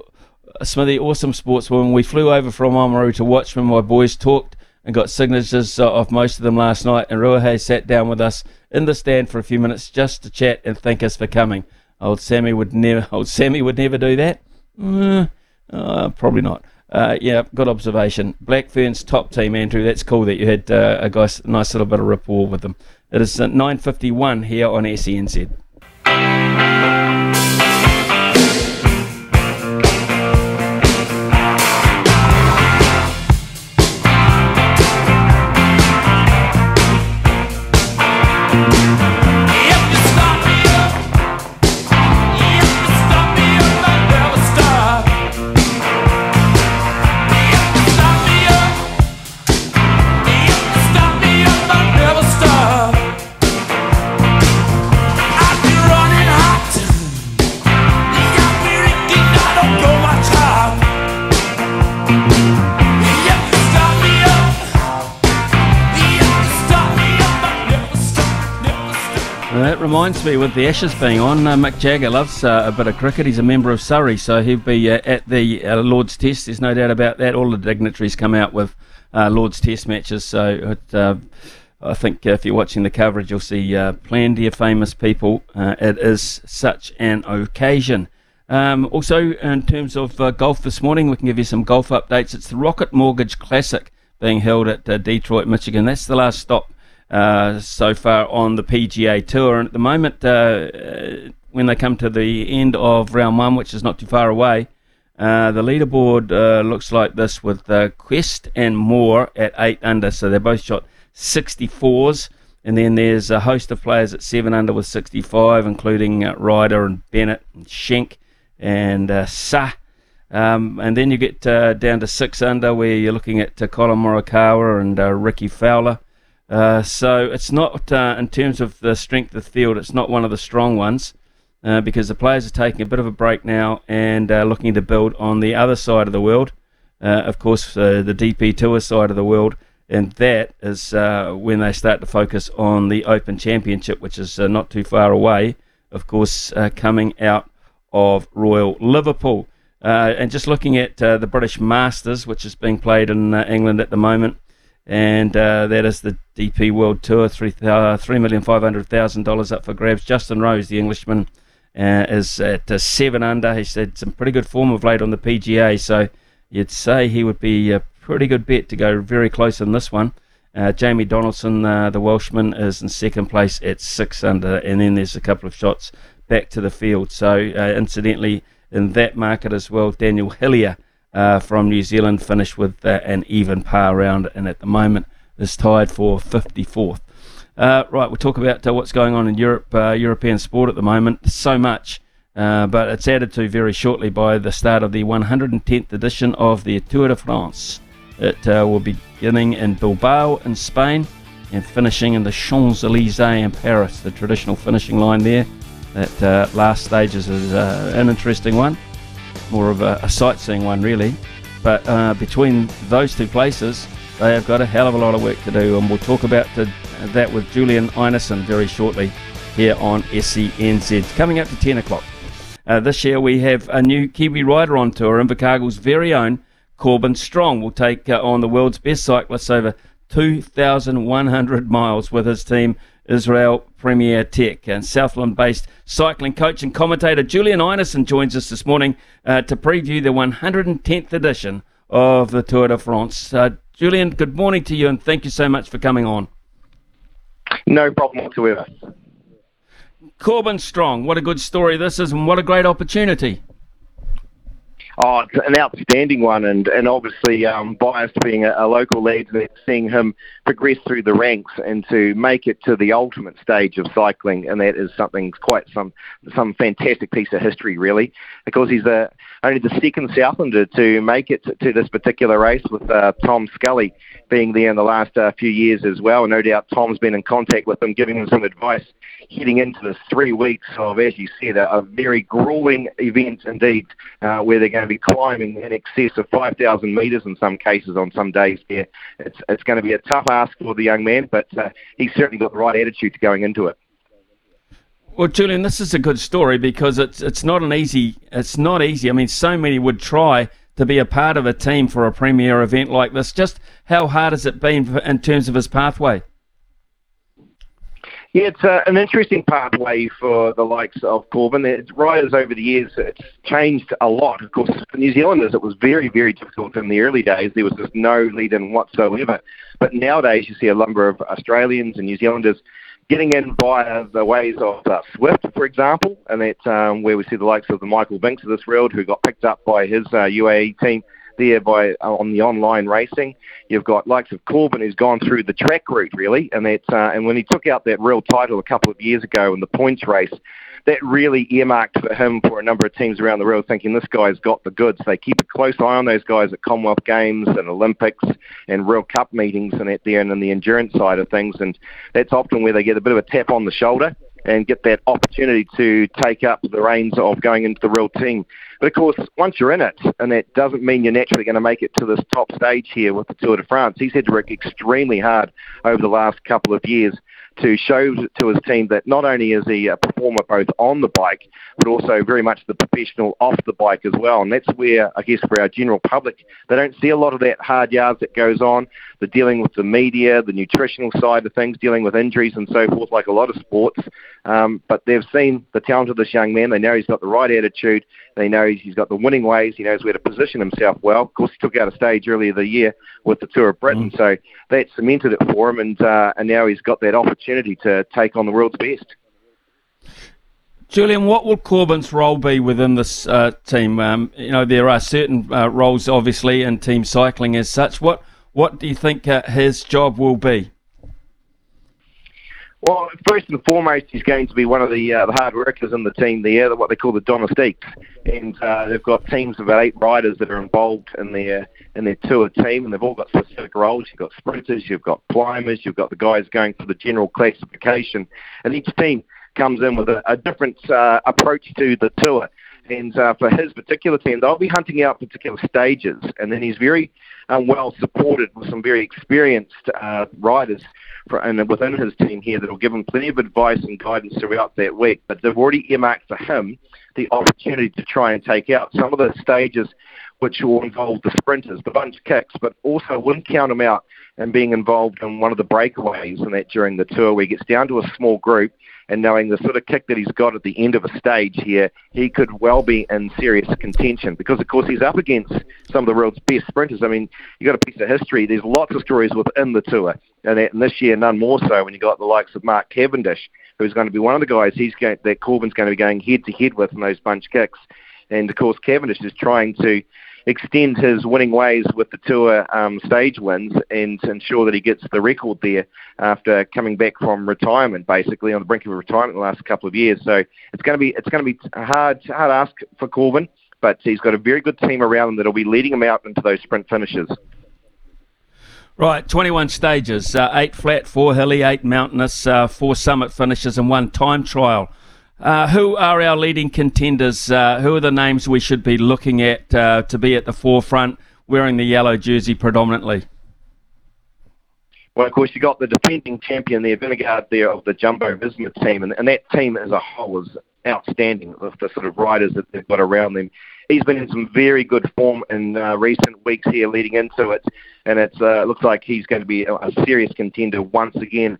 Smithy, awesome sportswoman. We flew over from Oamaru to watch when my boys talked and got signatures uh, of most of them last night. And Ruahei sat down with us in the stand for a few minutes just to chat and thank us for coming. Old Sammy would never, <laughs> old Sammy would never do that. Uh, uh, probably not. Uh, yeah, good observation. Black Ferns top team, Andrew. That's cool that you had uh, a nice, nice little bit of rapport with them. It is uh, 9.51 here on SENZ. Reminds me, with the Ashes being on, uh, Mick Jagger loves uh, a bit of cricket. He's a member of Surrey, so he'll be uh, at the uh, Lord's Test. There's no doubt about that. All the dignitaries come out with uh, Lord's Test matches, so it, uh, I think if you're watching the coverage, you'll see plenty of famous people. It is such an occasion. Um, also, in terms of golf this morning, we can give you some golf updates. It's the Rocket Mortgage Classic being held at Detroit, Michigan. That's the last stop so far on the PGA Tour. And at the moment, uh, when they come to the end of round one, which is not too far away, uh, the leaderboard uh, looks like this with uh, Kuest and Moore at 8 under. So they're both shot 64s. And then there's a host of players at 7 under with 65, including uh, Ryder and Bennett and Schenk and uh, Sa. Um, and then you get uh, down to 6 under where you're looking at uh, Collin Morikawa and uh, Rickie Fowler. Uh, so it's not, uh, in terms of the strength of the field, it's not one of the strong ones. Uh, because the players are taking a bit of a break now and uh, looking to build on the other side of the world. Uh, of course, the DP Tour side of the world, and that is when they start to focus on the Open Championship, which is not too far away. Of course, coming out of Royal Liverpool. and just looking at the British Masters, which is being played in England at the moment, and that is the DP World Tour, three three million five hundred thousand dollars up for grabs. Justin Rose, the Englishman, uh, is at uh, seven under. He's had some pretty good form of late on the PGA, so you'd say he would be a pretty good bet to go very close in this one. Uh, Jamie Donaldson, uh, the Welshman, is in second place at six under, and then there's a couple of shots back to the field. So, uh, incidentally, in that market as well, Daniel Hillier uh, from New Zealand finished with an even par round, and at the moment is tied for 54th. Uh, right, we'll talk about uh, what's going on in Europe, uh, European sport at the moment. So much, uh, but it's added to very shortly by the start of the 110th edition of the Tour de France. It uh, will be beginning in Bilbao in Spain and finishing in the Champs Elysees in Paris, the traditional finishing line there. That uh, last stage is an interesting one, more of a, a sightseeing one, really. But between those two places, they have got a hell of a lot of work to do, and we'll talk about the that with Julian Ineson very shortly here on SENZ. Coming up to 10 o'clock. Uh, this year we have a new Kiwi rider on tour, Invercargill's very own Corbin Strong will take uh, on the world's best cyclists over 2,100 miles with his team Israel Premier Tech. And Southland based cycling coach and commentator Julian Ineson joins us this morning uh, to preview the 110th edition of the Tour de France. Uh, Julian, good morning to you and thank you so much for coming on. No problem whatsoever. Corbin Strong, what a good story this is, and what a great opportunity. Oh, it's an outstanding one, and and obviously um, biased being a, a local lead, seeing him progress through the ranks and to make it to the ultimate stage of cycling, and that is something quite some some fantastic piece of history, really, because he's a, only the second Southlander to make it to, to this particular race, with uh, Tom Scully being there in the last uh, few years as well. No doubt Tom's been in contact with him, giving him some advice heading into this three weeks of, as you said, a, a very grueling event indeed, uh, where they're going to be climbing in excess of 5,000 metres in some cases on some days there. It's, it's going to be a tough ask for the young man, but uh, he's certainly got the right attitude to going into it. Well, Julian, this is a good story because it's it's not an easy it's not easy. I mean, so many would try to be a part of a team for a premier event like this. Just how hard has it been in terms of his pathway? Yeah, it's uh, an interesting pathway for the likes of Corbin. It's riders over the years, it's changed a lot. Of course, for New Zealanders, it was very, very difficult in the early days. There was just no lead in whatsoever. But nowadays, you see a number of Australians and New Zealanders getting in via the ways of uh, Zwift, for example, and that's um, where we see the likes of the Michael Vinks of this world who got picked up by his uh, UAE team there by uh, on the online racing. You've got likes of Corbin who's gone through the track route really, and that uh, and when he took out that real title a couple of years ago in the points race, that really earmarked for him for a number of teams around the world, thinking this guy's got the goods. They keep a close eye on those guys at Commonwealth Games and Olympics and World Cup meetings and at there and in the endurance side of things, and that's often where they get a bit of a tap on the shoulder and get that opportunity to take up the reins of going into the real team. But of course, once you're in it, and that doesn't mean you're naturally going to make it to this top stage here with the Tour de France. He's had to work extremely hard over the last couple of years to show to his team that not only is he a performer both on the bike, but also very much the professional off the bike as well. And that's where, I guess, for our general public, they don't see a lot of that hard yards that goes on, the dealing with the media, the nutritional side of things, dealing with injuries and so forth, like a lot of sports. Um, but they've seen the talent of this young man. They know he's got the right attitude. They know he's got the winning ways. He knows where to position himself well. Of course, he took out a stage earlier the year with the Tour of Britain, mm. so that cemented it for him. And uh, and now he's got that opportunity to take on the world's best. Julian, what will Corbin's role be within this uh, team? Um, you know, there are certain uh, roles, obviously, in team cycling as such. What what do you think uh, his job will be? Well, first and foremost, he's going to be one of the, uh, the hard workers in the team there, what they call the domestiques. And uh, they've got teams of about eight riders that are involved in their in their tour team, and they've all got specific roles. You've got sprinters, you've got climbers, you've got the guys going for the general classification, and each team comes in with a, a different uh, approach to the tour. And uh, for his particular team, they'll be hunting out particular stages, and then he's very um, well supported with some very experienced uh, riders for, and within his team here that will give him plenty of advice and guidance throughout that week. But they've already earmarked for him the opportunity to try and take out some of the stages which will involve the sprinters, the bunch kicks, but also wouldn't count him out and being involved in one of the breakaways and that during the tour where he gets down to a small group and knowing the sort of kick that he's got at the end of a stage here, he could well be in serious contention because, of course, he's up against some of the world's best sprinters. I mean, you've got a piece of history. There's lots of stories within the tour, and, and this year none more so when you've got the likes of Mark Cavendish, who's going to be one of the guys he's going, that Corbin's going to be going head to head with in those bunch kicks. And of course, Cavendish is trying to extend his winning ways with the tour um, stage wins and ensure that he gets the record there after coming back from retirement, basically on the brink of retirement the last couple of years. So it's going to be it's going to be hard hard ask for Corbin, but he's got a very good team around him that'll be leading him out into those sprint finishes. Right, 21 stages, uh, eight flat, four hilly, eight mountainous, uh, four summit finishes, and one time trial. Uh, who are our leading contenders? Uh, who are the names we should be looking at uh, to be at the forefront, wearing the yellow jersey predominantly? Well, of course, you got the defending champion there, Vingegaard there of the Jumbo Visma team, and, and that team as a whole is outstanding with the sort of riders that they've got around them. He's been in some very good form in uh, recent weeks here leading into it, and it uh, looks like he's going to be a, a serious contender once again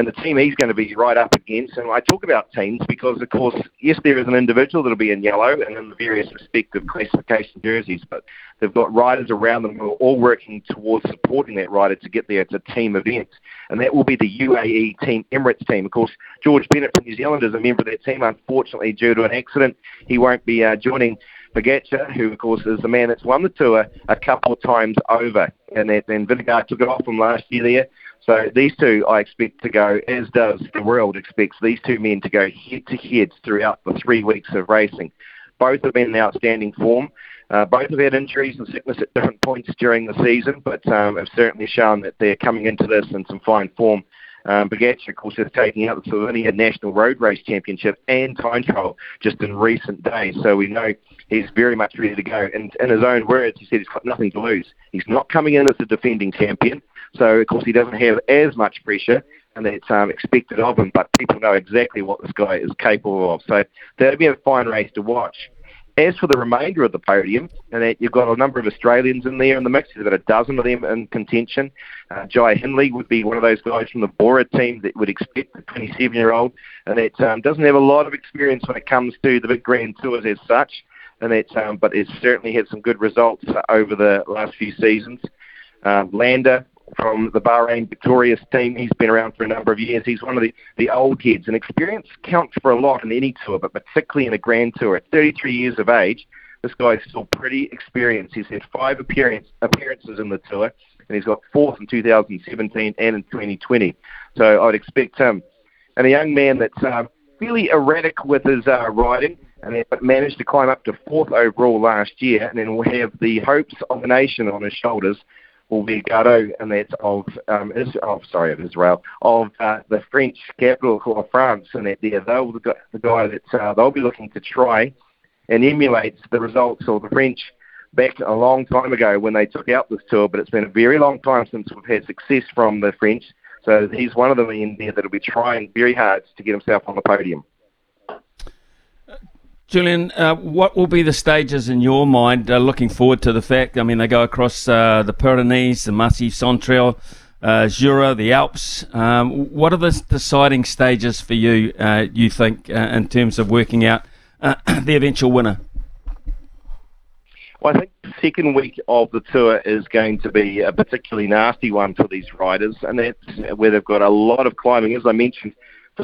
and the team he's going to be right up against. And I talk about teams because, of course, yes, there is an individual that'll be in yellow and in the various respective classification jerseys, but they've got riders around them who are all working towards supporting that rider to get there. It's a team event, and that will be the UAE Team Emirates team. Of course, George Bennett from New Zealand is a member of that team. Unfortunately, due to an accident, he won't be uh, joining. Pogacar, who of course is the man that's won the tour a couple of times over, and then Vingegaard took it off from last year there. So these two, I expect to go, as does the world expects these two men to go head to head throughout the three weeks of racing. Both have been in outstanding form. Uh, both have had injuries and sickness at different points during the season, but um, have certainly shown that they're coming into this in some fine form. Um, Pogacar, of course, is taking out the Slovenia National Road Race Championship and time trial just in recent days. So we know he's very much ready to go. And in his own words, he said he's got nothing to lose. He's not coming in as a defending champion. So, of course, he doesn't have as much pressure and it's um, expected of him, but people know exactly what this guy is capable of. So that'll be a fine race to watch. As for the remainder of the podium, and that you've got a number of Australians in there in the mix. You've got a dozen of them in contention. Uh, Jai Hindley would be one of those guys from the Bora team that would expect the 27-year-old, and that um, doesn't have a lot of experience when it comes to the big Grand Tours as such, and that um, but has certainly had some good results uh, over the last few seasons. Um, Landa from the Bahrain Victorious team. He's been around for a number of years. He's one of the, the old heads, and experience counts for a lot in any tour, but particularly in a Grand Tour. At 33 years of age, this guy is still pretty experienced. He's had five appearance, appearances in the tour, and he's got fourth in 2017 and in 2020. So I'd expect him. And a young man that's uh, fairly erratic with his uh, riding, and but managed to climb up to fourth overall last year, and then will have the hopes of a nation on his shoulders will be Gaudu, and that's of um, Israel, oh, sorry, of Israel, of uh, the French capital of France, and that there they'll the, the guy that uh, they'll be looking to try and emulate the results of the French back a long time ago when they took out this tour. But it's been a very long time since we've had success from the French. So he's one of them in there that'll be trying very hard to get himself on the podium. Julian, uh, what will be the stages in your mind? Uh, looking forward to the fact, I mean, they go across uh, the Pyrenees, the Massif Central, uh, Jura, the Alps. Um, what are the deciding stages for you, uh, you think, uh, in terms of working out <clears throat> the eventual winner? Well, I think the second week of the tour is going to be a particularly nasty one for these riders, and that's where they've got a lot of climbing. As I mentioned,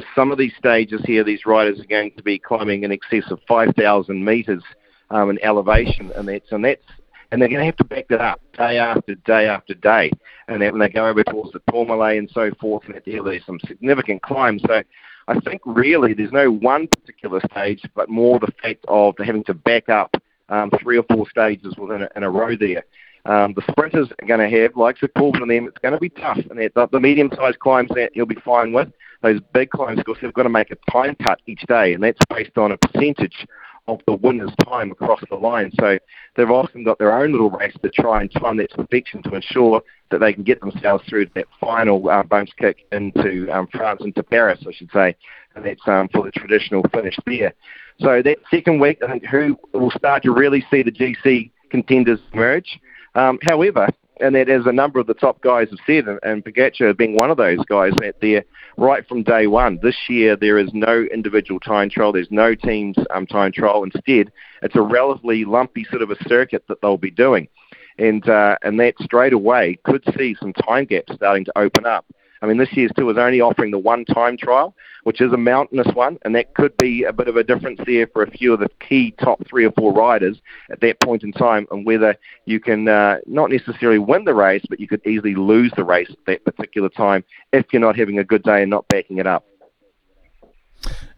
for some of these stages here, these riders are going to be climbing in excess of 5,000 metres um, in elevation, and that's and that's and they're going to have to back that up day after day after day. And then when they go over towards the Tourmalet and so forth, and there's some significant climbs. So I think really there's no one particular stage, but more the fact of having to back up um, three or four stages within a, in a row there. Um, the sprinters are going to have, like the Corbin them, it's going to be tough. And the, the medium-sized climbs that he'll be fine with. Those big climbs, of course, they've got to make a time cut each day, and that's based on a percentage of the winner's time across the line. So they've often got their own little race to try and time that to perfection to ensure that they can get themselves through that final uh, kick into um, France, into Paris, I should say, and that's um, for the traditional finish there. So that second week, I think who will start to really see the GC contenders emerge. Um, however, and that as a number of the top guys have said, and, and Pogacar being one of those guys, that they're right from day one. This year there is no individual time trial, there's no teams um, time trial. Instead, it's a relatively lumpy sort of a circuit that they'll be doing, and uh, and that straight away could see some time gaps starting to open up. I mean, this year's tour is only offering the one time trial, which is a mountainous one, and that could be a bit of a difference there for a few of the key top three or four riders at that point in time, and whether you can uh, not necessarily win the race, but you could easily lose the race at that particular time if you're not having a good day and not backing it up.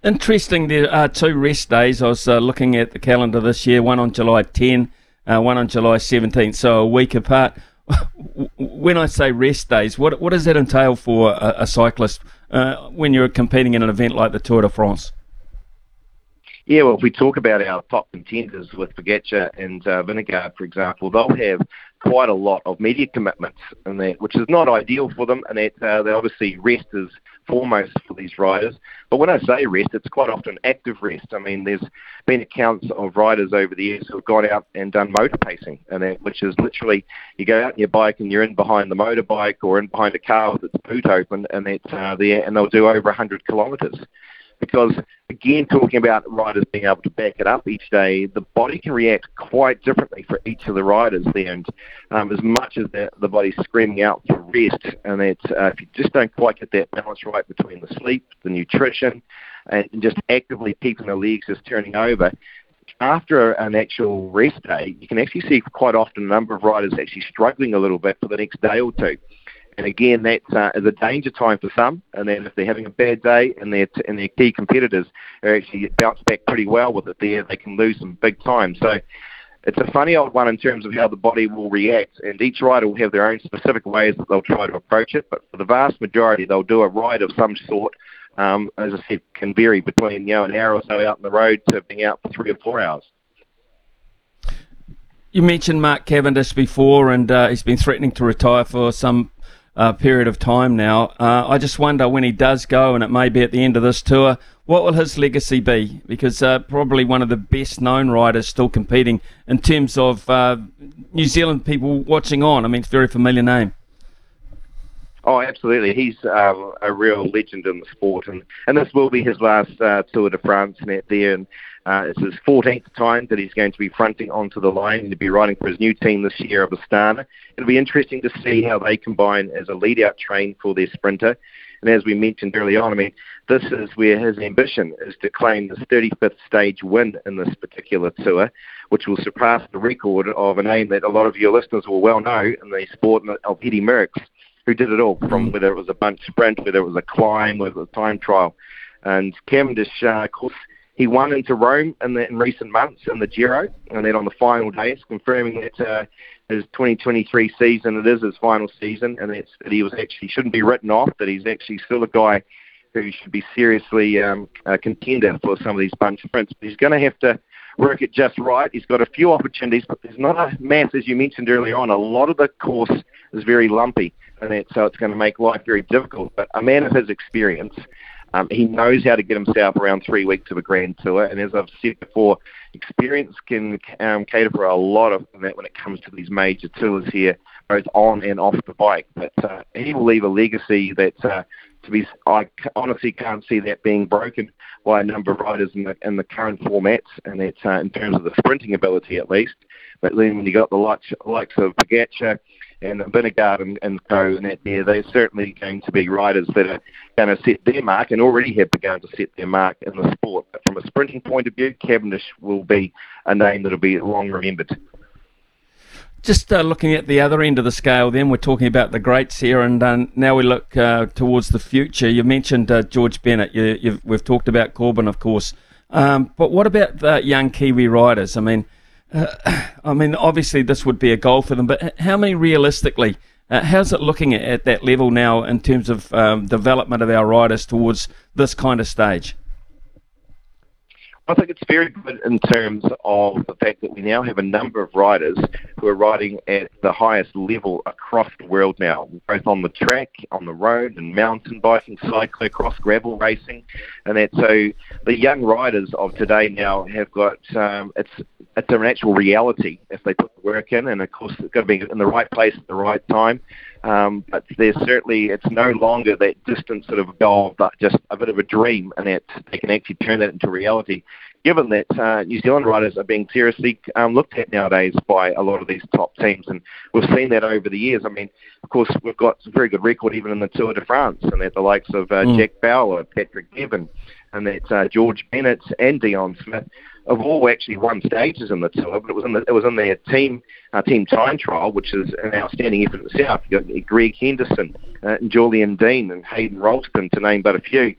Interesting, there are two rest days. I was uh, looking at the calendar this year, one on July 10, uh, one on July 17, so a week apart when I say rest days, what what does that entail for a, a cyclist uh, when you're competing in an event like the Tour de France? Yeah, well, if we talk about our top contenders with Pogacar and uh, for example, they'll have quite a lot of media commitments, and that, which is not ideal for them, and that uh, they obviously rest is foremost for these riders. But when I say rest, it's quite often active rest. I mean, there's been accounts of riders over the years who have gone out and done motor pacing, and that, which is literally you go out on your bike and you're in behind the motorbike or in behind a car with its boot open, and it's uh, there, and they'll do over 100 kilometres because again talking about riders being able to back it up each day the body can react quite differently for each of the riders there and um, as much as the, the body's screaming out for rest and it's, uh, if you just don't quite get that balance right between the sleep the nutrition and just actively keeping the legs just turning over after an actual rest day, you can actually see quite often a number of riders actually struggling a little bit for the next day or two. And again, that uh, is a danger time for some. And then if they're having a bad day and their and their key competitors are actually bounce back pretty well with it, there they can lose some big time. So it's a funny old one in terms of how the body will react, and each rider will have their own specific ways that they'll try to approach it. But for the vast majority, they'll do a ride of some sort. Um, as I said, can vary between you know an hour or so out on the road to being out for three or four hours. You mentioned Mark Cavendish before, and uh, he's been threatening to retire for some uh, period of time now. Uh, I just wonder when he does go, and it may be at the end of this tour, what will his legacy be? Because uh, probably one of the best known riders still competing in terms of uh, New Zealand people watching on. I mean, it's a very familiar name. Oh, absolutely. He's um, a real legend in the sport, and, and this will be his last uh, Tour de France net there. And uh, it's his 14th time that he's going to be fronting onto the line and to be riding for his new team this year of Astana. It'll be interesting to see how they combine as a lead-out train for their sprinter. And as we mentioned early on, I mean, this is where his ambition is to claim his 35th stage win in this particular tour, which will surpass the record of a name that a lot of your listeners will well know in the sport of Eddie Merckx, who did it all, from mm. whether it was a bunch sprint, whether it was a climb, whether it was a time trial. And Cavendish, uh, of course, he won into Rome in, the, in recent months in the Giro, and then on the final days, confirming that uh, his 2023 season it is his final season, and that he was actually shouldn't be written off. That he's actually still a guy who should be seriously um, a contender for some of these bunch sprints. But he's going to have to work it just right. He's got a few opportunities, but there's not a mass, as you mentioned earlier on. A lot of the course is very lumpy. and that, so it's going to make life very difficult. But a man of his experience, um, he knows how to get himself around three weeks of a Grand Tour, and as I've said before, experience can um, cater for a lot of that when it comes to these major tours here, both on and off the bike. But uh, he will leave a legacy that, uh, to be, I honestly can't see that being broken by a number of riders in the, in the current formats, and that's uh, in terms of the sprinting ability at least. But then when you got the likes, likes of Pogacar and Vingegaard and, and co and that there, they're certainly going to be riders that are going to set their mark and already have begun to set their mark in the sport. But from a sprinting point of view, Cavendish will be a name that will be long remembered. Just uh, looking at the other end of the scale, then we're talking about the greats here, and uh, now we look uh, towards the future. You mentioned uh, George Bennett. You, we've talked about Corbin, of course, um, but what about the young Kiwi riders? I mean, uh, <coughs> I mean, obviously this would be a goal for them, but how many realistically? Uh, how's it looking at, at, that level now in terms of um, development of our riders towards this kind of stage? I think it's very good in terms of the fact that we now have a number of riders who are riding at the highest level across the world now, both on the track, on the road, and mountain biking, cyclocross, gravel racing, and that so the young riders of today now have got um, it's it's an actual reality if they put the work in, and of course it's got to be in the right place at the right time. Um, but there's certainly it's no longer that distant sort of goal, but just a bit of a dream, and that they can actually turn that into reality. Given that uh, New Zealand riders are being seriously um, looked at nowadays by a lot of these top teams, and we've seen that over the years. I mean, of course, we've got a very good record even in the Tour de France, and at the likes of uh, mm. Jack Bauer, Patrick Bevin, and that uh, George Bennett and Dion Smith have all actually won stages in the tour, but it was in the, it was in their team uh, team time trial, which is an outstanding effort itself. You got Greg Henderson, uh, and Julian Dean, and Hayden Roulston, to name but a few.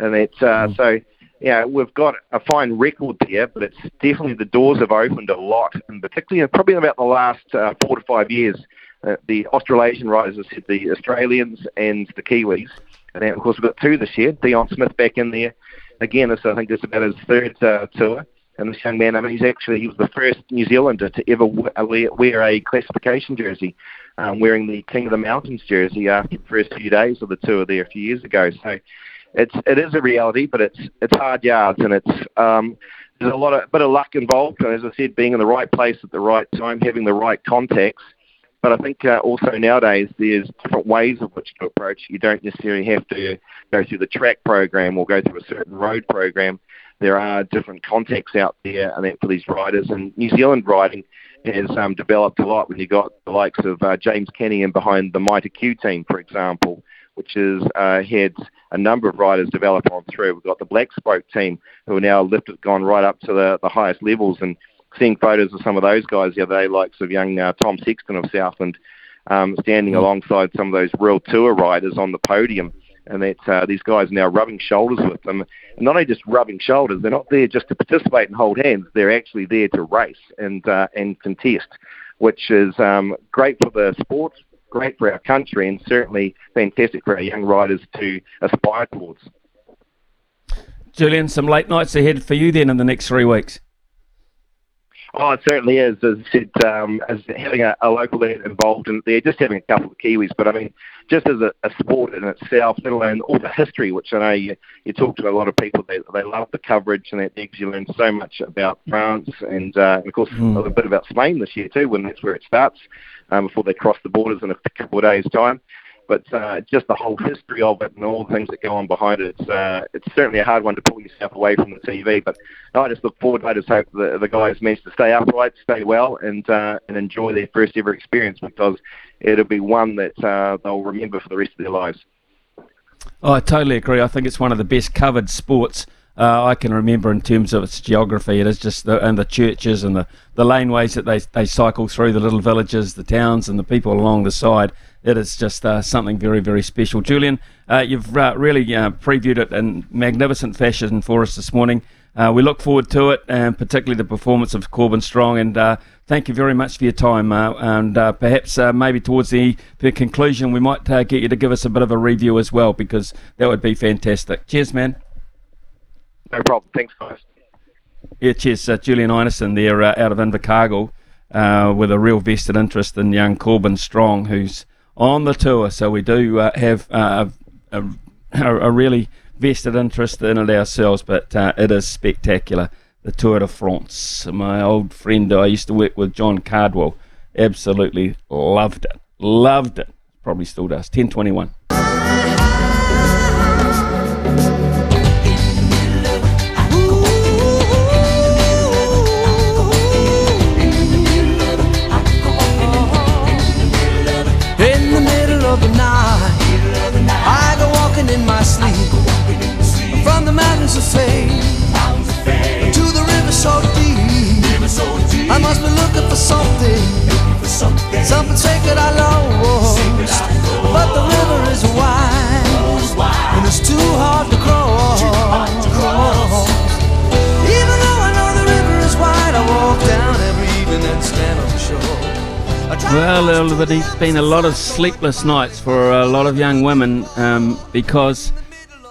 And it's uh, mm. so yeah, we've got a fine record there, but it's definitely the doors have opened a lot, and particularly probably in about the last uh, four to five years. Uh, the Australasian riders have said the Australians and the Kiwis, and then, of course we've got two this year. Dion Smith back in there again. This I think this is about his third uh, tour. And this young man, I mean, he's actually he was the first New Zealander to ever uh, wear a classification jersey, um, wearing the King of the Mountains jersey after the first few days of the tour there a few years ago. So it's it is a reality, but it's it's hard yards and it's um, there's a lot of bit of luck involved. And as I said, being in the right place at the right time, having the right contacts. But I think uh, also nowadays there's different ways of which to approach. You don't necessarily have to go through the track program or go through a certain road program there are different contexts out there and for these riders. And New Zealand riding has um, developed a lot when you got the likes of uh, James Kenny and behind the Mitre Q team, for example, which has uh, had a number of riders develop on through. We've got the Black Spoke team who are now lifted, gone right up to the, the highest levels. And seeing photos of some of those guys the other day, likes of young uh, Tom Sexton of Southland, um, standing mm. alongside some of those World Tour riders on the podium and that uh, these guys are now rubbing shoulders with them. And not only just rubbing shoulders, they're not there just to participate and hold hands. They're actually there to race and uh, and contest, which is um, great for the sport, great for our country, and certainly fantastic for our young riders to aspire towards. Julian, some late nights ahead for you then in the next three weeks. Oh, it certainly is. As I said, um, as having a, a local involved in there, just having a couple of Kiwis, but I mean, just as a, a sport in itself, let alone all the history, which I know you, you talk to a lot of people, they, they love the coverage and that you learn so much about France and, uh, and of course mm. a bit about Spain this year too, when that's where it starts, um, before they cross the borders in a couple of days' time but uh, just the whole history of it and all the things that go on behind it, it's, uh, it's certainly a hard one to pull yourself away from the TV. But no, I just look forward. I just hope the, the guys manage to stay upright, stay well, and uh, and enjoy their first ever experience because it'll be one that uh, they'll remember for the rest of their lives. Oh, I totally agree. I think it's one of the best covered sports uh, I can remember in terms of its geography. It is just the, and the churches and the, the laneways that they, they cycle through, the little villages, the towns, and the people along the side. It is just uh, something very, very special. Julian, uh, you've uh, really uh, previewed it in magnificent fashion for us this morning. Uh, we look forward to it, and particularly the performance of Corbin Strong. And thank you very much for your time. and perhaps maybe towards the, the conclusion, we might get you to give us a bit of a review as well, because that would be fantastic. Cheers, man. No problem. Thanks, guys. Yeah, cheers. Uh, Julian Ineson there uh, out of Invercargill uh, with a real vested interest in young Corbin Strong, who's on the tour. So we do uh, have uh, a, a, a really vested interest in it ourselves, but uh, it is spectacular. The Tour de France. My old friend I used to work with, John Cardwell, absolutely loved it. Loved it. Probably still does. 1021. In the middle of the night, I go my sleep. From the mountains of looking for something, something sacred I lost. But the river is wide, and it's too hard to cross. Even though I know the river is wide, I walk down every evening and stand on the shore. Well, uh, there's been a lot of sleepless nights for a lot of young women um, because,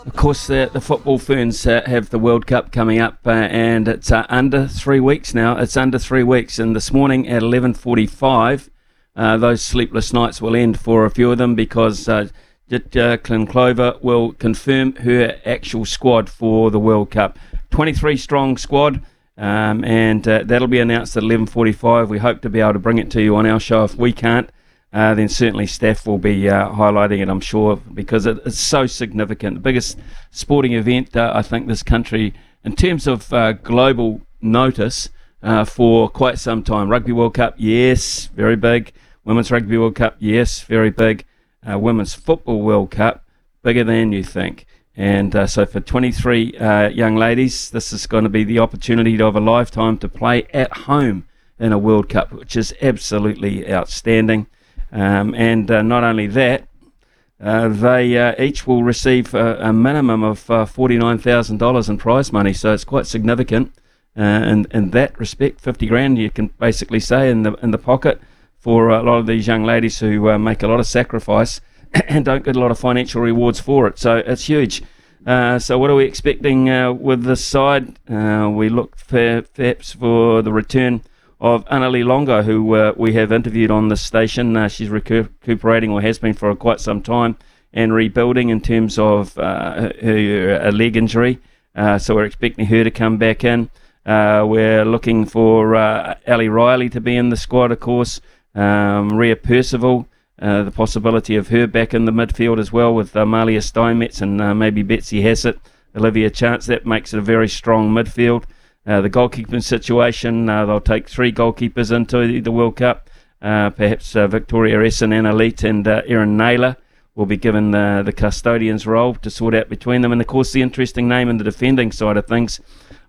of course, the, the football ferns uh, have the World Cup coming up, uh, and it's uh, under three weeks now. It's under three weeks, and this morning at 11:45, uh, those sleepless nights will end for a few of them because uh, Jit Clover will confirm her actual squad for the World Cup. 23 strong squad. Um, and uh, that'll be announced at 11:45. We hope to be able to bring it to you on our show. If we can't, uh, then certainly staff will be uh, highlighting it. I'm sure because it, it's so significant. The biggest sporting event uh, I think this country, in terms of uh, global notice, uh, for quite some time. Rugby World Cup, yes, very big. Women's Rugby World Cup, yes, very big. Women's Football World Cup, bigger than you think. And uh, so, for 23 uh, young ladies, this is going to be the opportunity of a lifetime to play at home in a World Cup, which is absolutely outstanding. Um, and uh, not only that, uh, they uh, each will receive a, minimum of uh, $49,000 in prize money, so it's quite significant. in, in that respect, 50 grand you can basically say in the in the pocket for a lot of these young ladies who make a lot of sacrifice <clears throat> and don't get a lot of financial rewards for it. So it's huge. Uh, so what are we expecting uh, with this side? Uh, we look for, perhaps for the return of Annalie Longo, who uh, we have interviewed on this station. Uh, she's recuperating or has been for quite some time and rebuilding in terms of uh, her, her leg injury. so we're expecting her to come back in. we're looking for Ali Riley to be in the squad, of course. Um, Ria Percival. Uh, the possibility of her back in the midfield as well with uh, Malia Steinmetz and uh, maybe Betsy Hassett, Olivia Chance. That makes it a very strong midfield. Uh, the goalkeeping situation, uh, they'll take three goalkeepers into the World Cup. perhaps Victoria Esson, Anna Leat, and Erin Nayler will be given the, the custodian's role to sort out between them. And of course, the interesting name in the defending side of things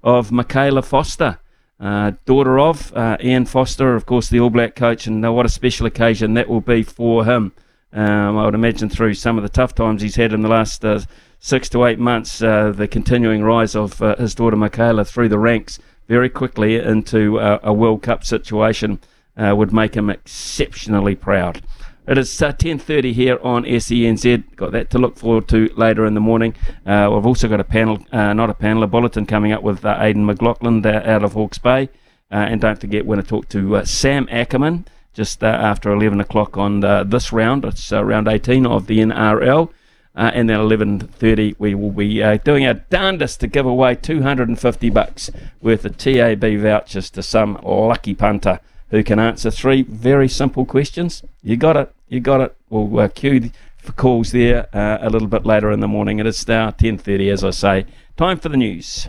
of Michaela Foster. Uh, daughter of uh, Ian Foster, of course, the All Black coach, and uh, what a special occasion that will be for him. Um, I would imagine through some of the tough times he's had in the last uh, six to eight months, uh, the continuing rise of his daughter Michaela through the ranks very quickly into a World Cup situation would make him exceptionally proud. It is uh, 10.30 here on SENZ. Got that to look forward to later in the morning. Uh, we've also got a panel, uh, not a panel, a bulletin coming up with uh, Aiden McLaughlin uh, out of Hawke's Bay. Uh, and don't forget, when I talk to Sam Ackerman just after 11 o'clock on this round. It's round 18 of the NRL. And then 11.30 we will be doing our darndest to give away 250 bucks worth of TAB vouchers to some lucky punter who can answer three very simple questions. You got it. You got it. We'll uh, queue for calls there uh, a little bit later in the morning. It is now 10.30, as I say. Time for the news.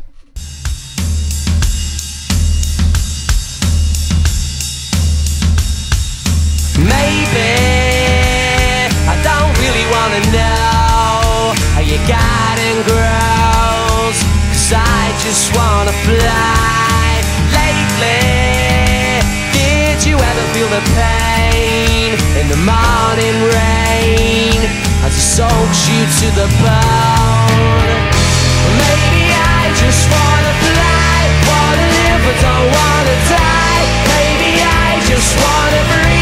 You got cause I just wanna fly lately. Did you ever feel the pain in the morning rain as it soaks you to the bone? Maybe I just wanna fly, wanna live but don't wanna die. Maybe I just wanna breathe.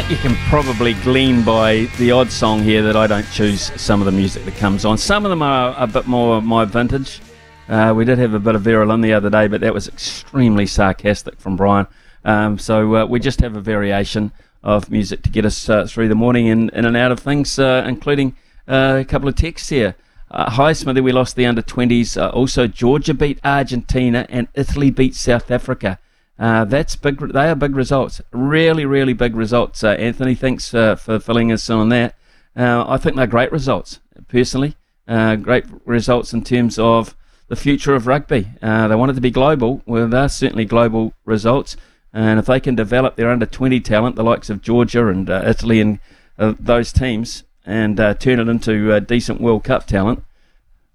Think you can probably glean by the odd song here that I don't choose some of the music that comes on. Some of them are a bit more my vintage. Uh, we did have a bit of Vera Lynn the other day, but that was extremely sarcastic from Brian. Um, so uh, we just have a variation of music to get us uh, through the morning in, in and out of things, uh, including uh, a couple of texts here. Uh, hi, Smithy. We lost the under 20s. Uh, also, Georgia beat Argentina and Italy beat South Africa. Uh, that's big. They are big results. Really, really big results. Uh, Anthony, thanks uh, for filling us in on that. Uh, I think they're great results, personally. great results in terms of the future of rugby. they want it to be global. Well, they're certainly global results. And if they can develop their under 20 talent, the likes of Georgia and Italy and those teams, and uh, turn it into uh, decent World Cup talent,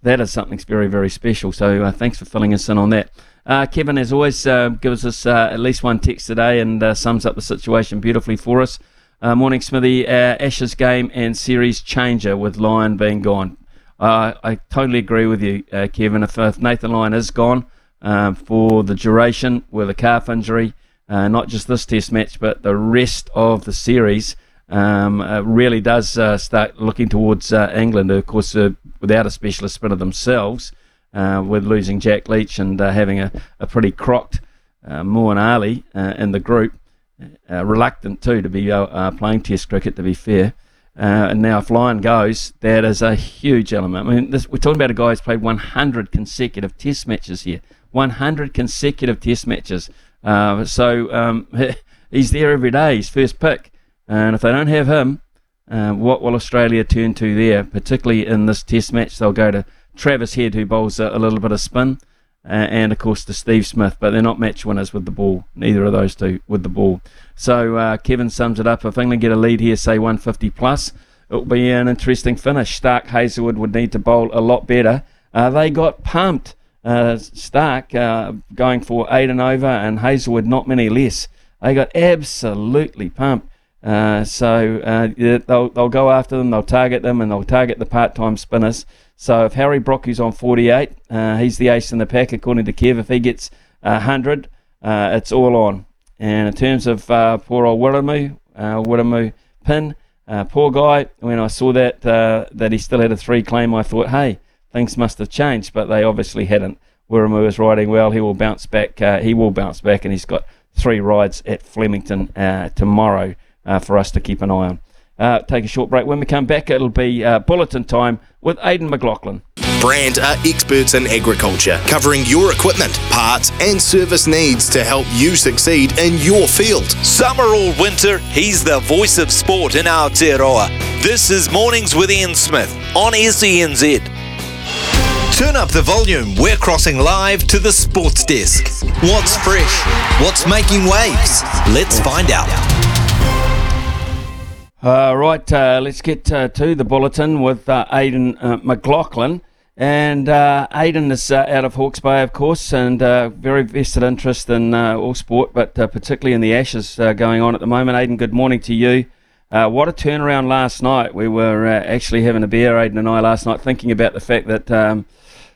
that is something very, very special. So uh, thanks for filling us in on that. Uh, Kevin, as always, uh, gives us uh, at least one text today and sums up the situation beautifully for us. morning, Smithy. Ashes game and series changer with Lyon being gone. I totally agree with you, Kevin. If, if, Nathan Lyon is gone for the duration with a calf injury, not just this test match, but the rest of the series, um, uh, really does uh, start looking towards uh, England, of course, uh, without a specialist spinner themselves, uh, with losing Jack Leach and uh, having a, a pretty crocked uh, Moeen Ali in the group. reluctant too to be playing Test cricket, to be fair. and now, if Lyon goes, that is a huge element. I mean, this, we're talking about a guy who's played 100 consecutive Test matches here. 100 consecutive Test matches. so um, <laughs> he's there every day. His first pick. And if they don't have him, uh, what will Australia turn to there? Particularly in this Test match, they'll go to Travis Head, who bowls a, a little bit of spin, uh, and of course to Steve Smith. But they're not match winners with the ball. Neither of those two with the ball. So uh, Kevin sums it up. If England get a lead here, say 150 plus, it will be an interesting finish. Starc Hazlewood would need to bowl a lot better. Uh, they got pumped. Uh, Starc uh, going for eight and over, and Hazlewood not many less. They got absolutely pumped. Uh, so uh, they'll, they'll go after them, they'll target them, and they'll target the part time spinners. So if Harry Brook, who's on 48, uh, he's the ace in the pack according to Kev. If he gets 100, uh, it's all on. And in terms of uh, poor old Wiremu, uh, Pinn, poor guy, when I saw that that he still had a three claim, I thought, hey, things must have changed, but they obviously hadn't. Wiremu is riding well. He will bounce back. he will bounce back, and he's got three rides at Flemington tomorrow uh, for us to keep an eye on. Uh, take a short break. When we come back, it'll be uh, bulletin time with Aiden McLaughlin. Brandt are experts in agriculture, covering your equipment, parts, and service needs to help you succeed in your field. Summer or winter, he's the voice of sport in Aotearoa. This is Mornings with Ian Smith on SENZ. Turn up the volume. We're crossing live to the sports desk. What's fresh? What's making waves? Let's find out. Uh, right, uh, let's get uh, to the bulletin with uh, Aiden uh, McLaughlin. And uh, Aiden is out of Hawke's Bay, of course, and very vested interest in all sport, but particularly in the Ashes going on at the moment. Aiden, good morning to you. what a turnaround last night. We were actually having a beer, Aiden and I, last night, thinking about the fact that um,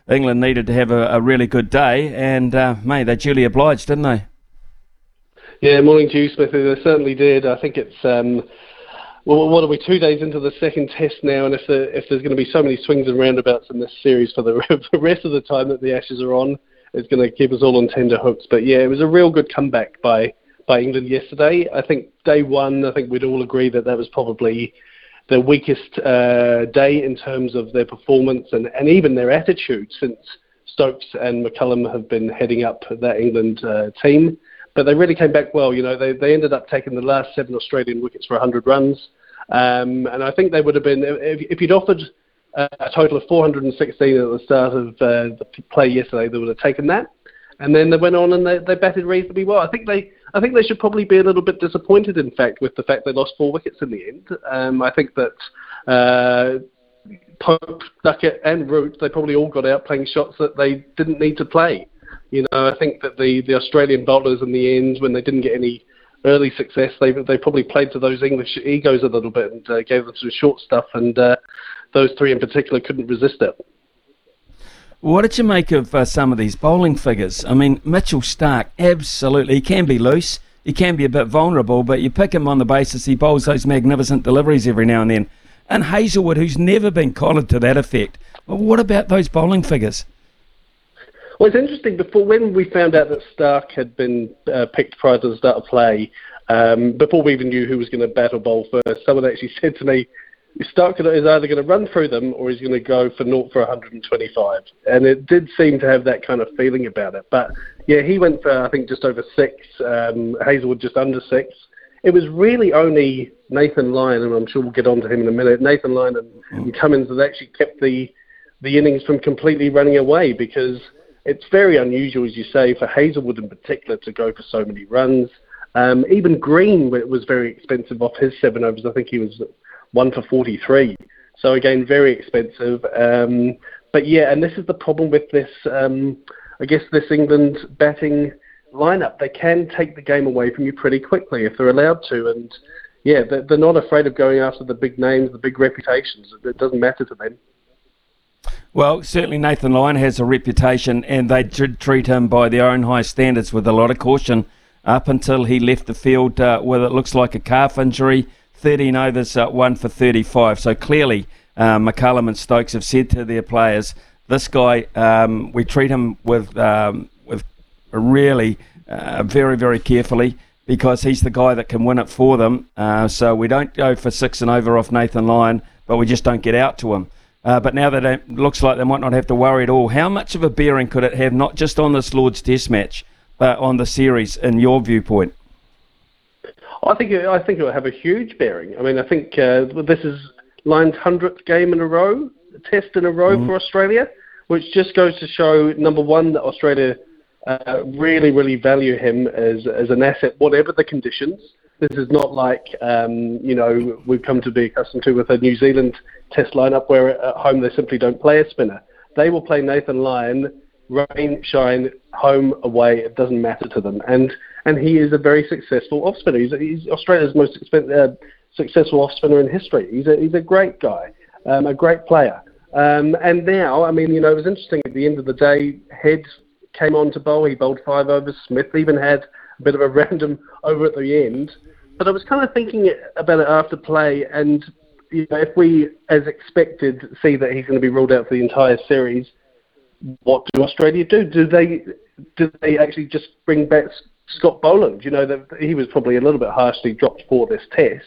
England needed to have a, a, really good day, and, mate, they duly obliged, didn't they? Yeah, morning to you, Smithy. They certainly did. I think it's. Um, well, what are we? Two days into the second test now, and if, the, if there's going to be so many swings and roundabouts in this series for the, <laughs> rest of the time that the Ashes are on, it's going to keep us all on tender hooks. But yeah, it was a real good comeback by by England yesterday. I think day one, I think we'd all agree that that was probably their weakest uh, day in terms of their performance and, and even their attitude since Stokes and McCullum have been heading up that England uh, team. But they really came back well. You know, they, they ended up taking the last seven Australian wickets for 100 runs. Um, and I think they would have been, if, if you'd offered uh, a total of 416 at the start of uh, the play yesterday, they would have taken that. And then they went on and they, they batted reasonably well. I think they, I think they should probably be a little bit disappointed, in fact, with the fact they lost four wickets in the end. Um, I think that uh, Pope, Duckett, and Root, they probably all got out playing shots that they didn't need to play. You know, I think that the, the Australian bowlers in the end, when they didn't get any early success, they they probably played to those English egos a little bit and uh, gave them some short stuff, and uh, those three in particular couldn't resist it. What did you make of uh, some of these bowling figures? I mean, Mitchell Starc, absolutely, he can be loose. he can be a bit vulnerable, but you pick him on the basis he bowls those magnificent deliveries every now and then. And Hazlewood, who's never been collared to that effect. Well, what about those bowling figures? Well, it's interesting. Before when we found out that Starc had been uh, picked prior to the start of play, um, before we even knew who was going to bat or bowl first, someone actually said to me, Starc is either going to run through them or he's going to go for naught for 125. And it did seem to have that kind of feeling about it. But yeah, he went for I think just over six. Um, Hazlewood just under six. It was really only Nathan Lyon, and I'm sure we'll get on to him in a minute. Nathan Lyon and, and Cummins that actually kept the the innings from completely running away because it's very unusual, as you say, for Hazlewood in particular to go for so many runs. Um, even Green was very expensive off his seven overs. I think he was one for 43. So again, very expensive. Um, but yeah, and this is the problem with this. Um, I guess this England batting lineup. They can take the game away from you pretty quickly if they're allowed to. And yeah, they're not afraid of going after the big names, the big reputations. It doesn't matter to them. Well, certainly Nathan Lyon has a reputation, and they did treat him by their own high standards with a lot of caution up until he left the field uh, with it looks like a calf injury. 13 overs, uh, one for 35. So clearly, uh, McCullum and Stokes have said to their players, this guy, um, we treat him with um, with really uh, very, very carefully because he's the guy that can win it for them. Uh, so we don't go for six and over off Nathan Lyon, but we just don't get out to him. Uh, but now that it looks like they might not have to worry at all, how much of a bearing could it have, not just on this Lord's Test match, but on the series, in your viewpoint? I think it, I think it will have a huge bearing. I mean, I think uh, this is Lyon's hundredth game in a row, test in a row mm. for Australia, which just goes to show number one that Australia uh, really, really value him as as an asset, whatever the conditions. This is not like um, you know we've come to be accustomed to with a New Zealand Test lineup where at home they simply don't play a spinner. They will play Nathan Lyon, rain, shine, home, away. It doesn't matter to them, and and he is a very successful off spinner. He's, he's Australia's most uh, successful off spinner in history. He's a he's a great guy, um, a great player. Um, and now, I mean, you know, it was interesting at the end of the day. Head came on to bowl. He bowled five overs. Smith even had a bit of a <laughs> random over at the end. But I was kind of thinking about it after play, and you know, if we, as expected, see that he's going to be ruled out for the entire series, what do Australia do? Do they do they actually just bring back Scott Boland, you know, that he was probably a little bit harshly dropped for this test.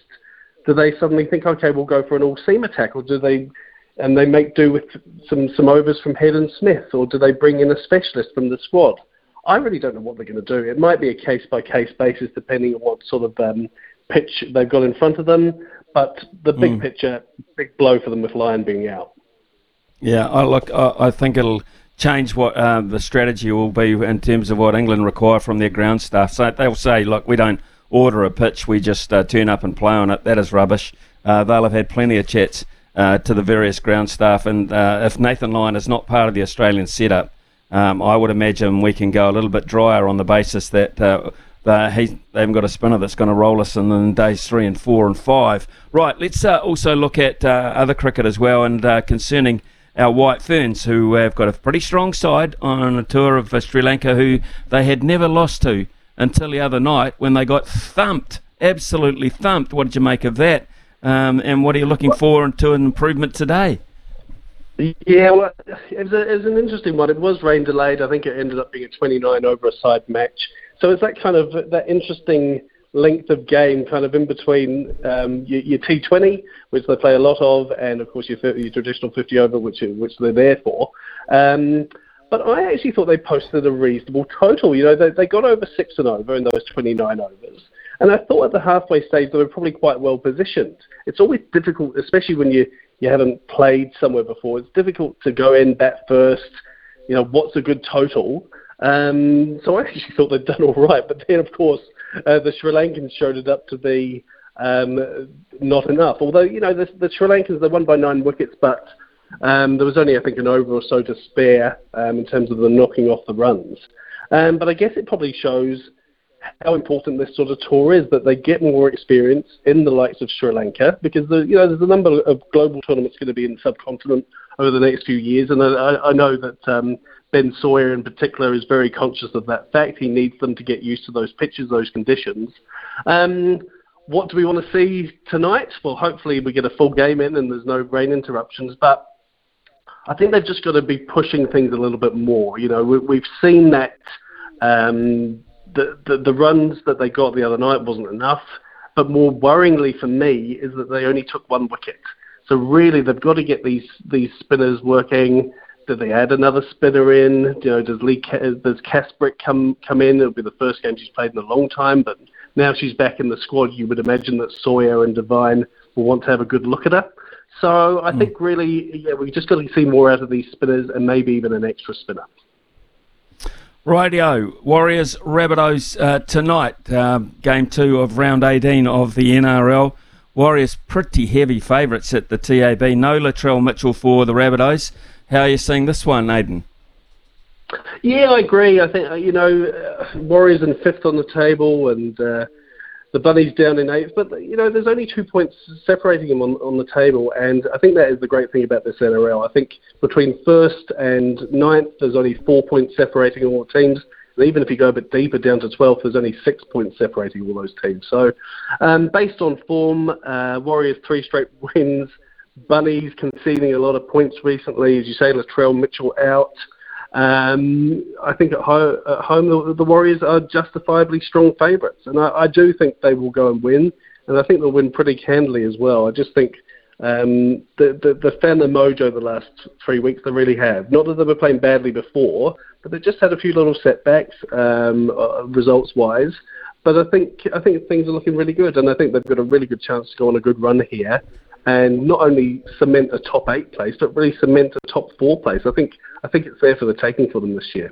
Do they suddenly think, okay, we'll go for an all-seam attack, or do they, and they make do with some some overs from Head and Smith, or do they bring in a specialist from the squad? I really don't know what they're going to do. It might be a case-by-case basis, depending on what sort of um, pitch they've got in front of them. But the big mm. picture, big blow for them with Lyon being out. Yeah, I look. I, I think it'll change what uh, the strategy will be in terms of what England require from their ground staff. So they'll say, look, we don't order a pitch, we just uh, turn up and play on it. That is rubbish. Uh, they'll have had plenty of chats uh, to the various ground staff, and uh, if Nathan Lyon is not part of the Australian setup, um, I would imagine we can go a little bit drier on the basis that. Uh, they, they haven't got a spinner that's going to roll us in, in days three and four and five. Right, let's also look at other cricket as well, and concerning our White Ferns, who have got a pretty strong side on a tour of uh, Sri Lanka, who they had never lost to until the other night when they got thumped, absolutely thumped. What did you make of that? Um, and what are you looking for to an improvement today? Yeah, well, it was, a, it was an interesting one. It was rain delayed. I think it ended up being a 29 over a side match. So it's that kind of that interesting length of game kind of in between um, your, your, T20, which they play a lot of, and of course your, 30, your traditional 50 over, which which they're there for. Um, but I actually thought they posted a reasonable total. You know, they, they got over six and over in those 29 overs. And I thought at the halfway stage they were probably quite well positioned. It's always difficult, especially when you, you haven't played somewhere before. It's difficult to go in bat first. You know, what's a good total? Um, so I actually <laughs> thought they'd done all right. But then, of course, uh, the Sri Lankans showed it up to be um, not enough. Although, you know, the, the Sri Lankans, they won by nine wickets, but um, there was only, I think, an over or so to spare um, in terms of the knocking off the runs. Um, but I guess it probably shows how important this sort of tour is that they get more experience in the likes of Sri Lanka because the, you know there's a number of global tournaments going to be in the subcontinent over the next few years, and I, I know that um, Ben Sawyer in particular is very conscious of that fact. He needs them to get used to those pitches, those conditions. Um, what do we want to see tonight? Well, hopefully we get a full game in and there's no rain interruptions, but I think they've just got to be pushing things a little bit more. You know, we, have seen that um, the, the, the runs that they got the other night wasn't enough, but more worryingly for me is that they only took one wicket. So really, they've got to get these these spinners working. Do they add another spinner in? You know, does Leigh does Kasperek come come in? It'll be the first game she's played in a long time, but now she's back in the squad. You would imagine that Sawyer and Devine will want to have a good look at her. So I mm. think really, yeah, we just got to see more out of these spinners and maybe even an extra spinner. Radio Warriors Rabbitohs uh, tonight, uh, game two of round 18 of the NRL. Warriors pretty heavy favourites at the TAB. No Latrell Mitchell for the Rabbitohs. How are you seeing this one, Aiden? Yeah, I agree. I think uh, you know uh, Warriors in fifth on the table, and uh, the Bunnies down in eighth. But you know, there's only two points separating them on, on the table, and I think that is the great thing about this NRL. I think between first and ninth, there's only four points separating all the teams. And even if you go a bit deeper down to 12th, there's only six points separating all those teams. So, um, based on form, uh, Warriors three straight <laughs> wins. Bunnies conceding a lot of points recently, as you say, Latrell Mitchell out. Um, I think at, ho- at home the, the, Warriors are justifiably strong favourites, and I, I, do think they will go and win, and I think they'll win pretty handily as well. I just think um, the, the the fan mojo the last three weeks they really have. Not that they were playing badly before, but they just had a few little setbacks um, uh, results wise. But I think I think things are looking really good, and I think they've got a really good chance to go on a good run here and not only cement a top eight place, but really cement a top four place. I think I think it's there for the taking for them this year.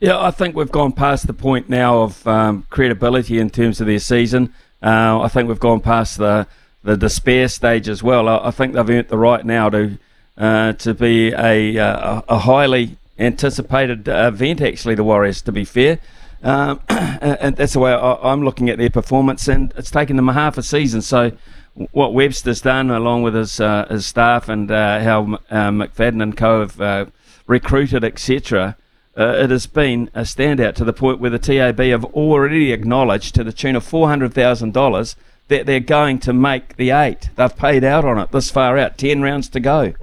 Yeah, I think we've gone past the point now of um, credibility in terms of their season. Uh, I think we've gone past the the despair stage as well. I, I think they've earned the right now to uh, to be a, a, a highly anticipated event. Actually, the Warriors, to be fair. Um, <coughs> and that's the way I, am looking at their performance, and it's taken them a half a season. So what Webster's done, along with his uh, his staff, and uh, how uh, McFadden and co have uh, recruited, etc. Uh, it has been a standout to the point where the TAB have already acknowledged, to the tune of four hundred thousand dollars, that they're going to make the eight. They've paid out on it this far out, ten rounds to go.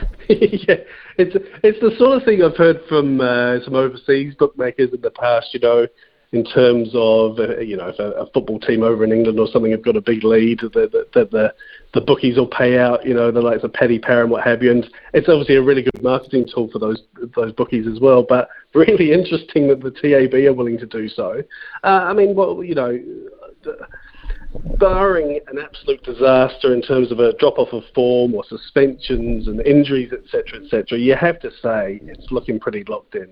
<laughs> yeah, it's it's the sort of thing I've heard from uh, some overseas bookmakers in the past. You know, in terms of uh, you know if a, a, football team over in England or something have got a big lead that the, the, the, bookies will pay out you know the likes of Paddy Power and what have you. And it's obviously a really good marketing tool for those those bookies as well but <laughs> really interesting that the TAB are willing to do so. Uh, I mean well you know barring an absolute disaster in terms of a drop off of form or suspensions and injuries etc etc you have to say it's looking pretty locked in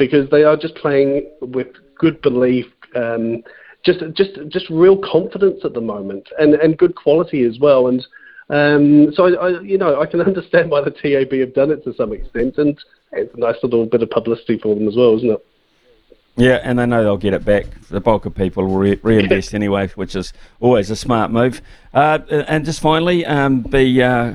because they are just playing with good belief, um, just just just real confidence at the moment, and and good quality as well. And um, so I, I, you know, I can <laughs> understand why the TAB have done it to some extent, and it's a nice little bit of publicity for them as well, isn't it? Yeah, and they know they'll get it back. The bulk of people will re- reinvest <laughs> anyway, which is always a smart move. Uh, and just finally, um, the uh,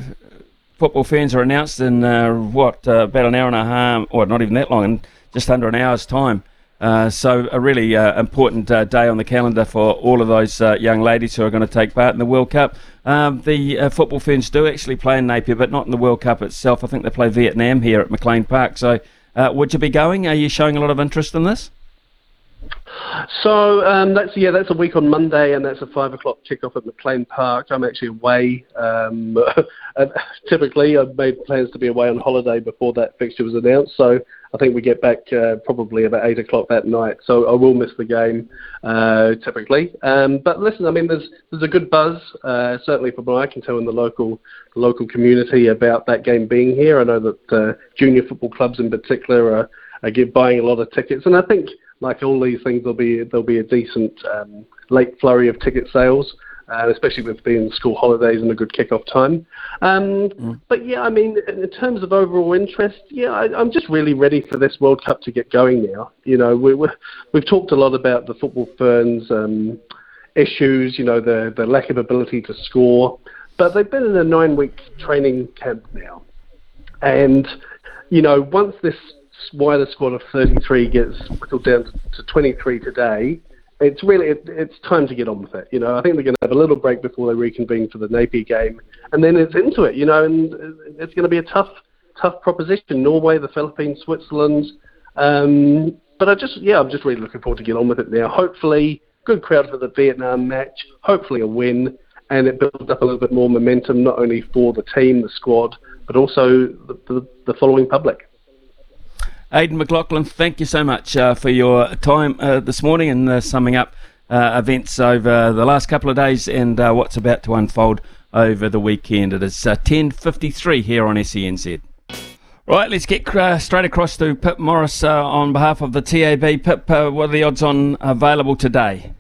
football ferns are announced in uh, what uh, about an hour and a half, or not even that long, just under an hour's time. Uh, so a really uh, important uh, day on the calendar for all of those uh, young ladies who are going to take part in the World Cup. Um, the uh, football ferns do actually play in Napier, but not in the World Cup itself. I think they play Vietnam here at McLean Park. So uh, would you be going? Are you showing a lot of interest in this? So um, that's yeah, that's a week on Monday, and that's a five o'clock kickoff at McLean Park. I'm actually away. Um, <laughs> typically, I've made plans to be away on holiday before that fixture was announced, so I think we get back uh, probably about eight o'clock that night. So I will miss the game uh, typically. Um, but listen, I mean, there's there's a good buzz uh, certainly from what I can tell in the local the local community about that game being here. I know that uh, junior football clubs in particular are, are get, buying a lot of tickets, and I think like all these things, there'll be there'll be a decent um, late flurry of ticket sales. Uh, especially with being school holidays and a good kick-off time. Um, mm. But yeah, I mean, in terms of overall interest, yeah, I, am just really ready for this World Cup to get going now. You know, we, we have talked a lot about the football ferns um, issues, you know, the the lack of ability to score, but they've been in a nine-week training camp now, and you know, once this wider squad of 33 gets whittled down to 23 today it's really it, it's time to get on with it. You know, I think they're going to have a little break before they reconvene for the Napier game, and then it's into it. You know, and it's going to be a tough tough proposition. Norway, the Philippines, Switzerland. Um, but I just yeah, I'm just really looking forward to get on with it now. Hopefully, good crowd for the Vietnam match. Hopefully, a win, and it builds up a little bit more momentum not only for the team, the squad, but also the, the, the following public. Aiden McLaughlin, thank you so much uh, for your time uh, this morning and uh, summing up uh, events over the last couple of days and uh, what's about to unfold over the weekend. It is 10.53 uh, here on SENZ. Right, let's get straight across to Pip Morris on behalf of the TAB. Pip, what are the odds on available today?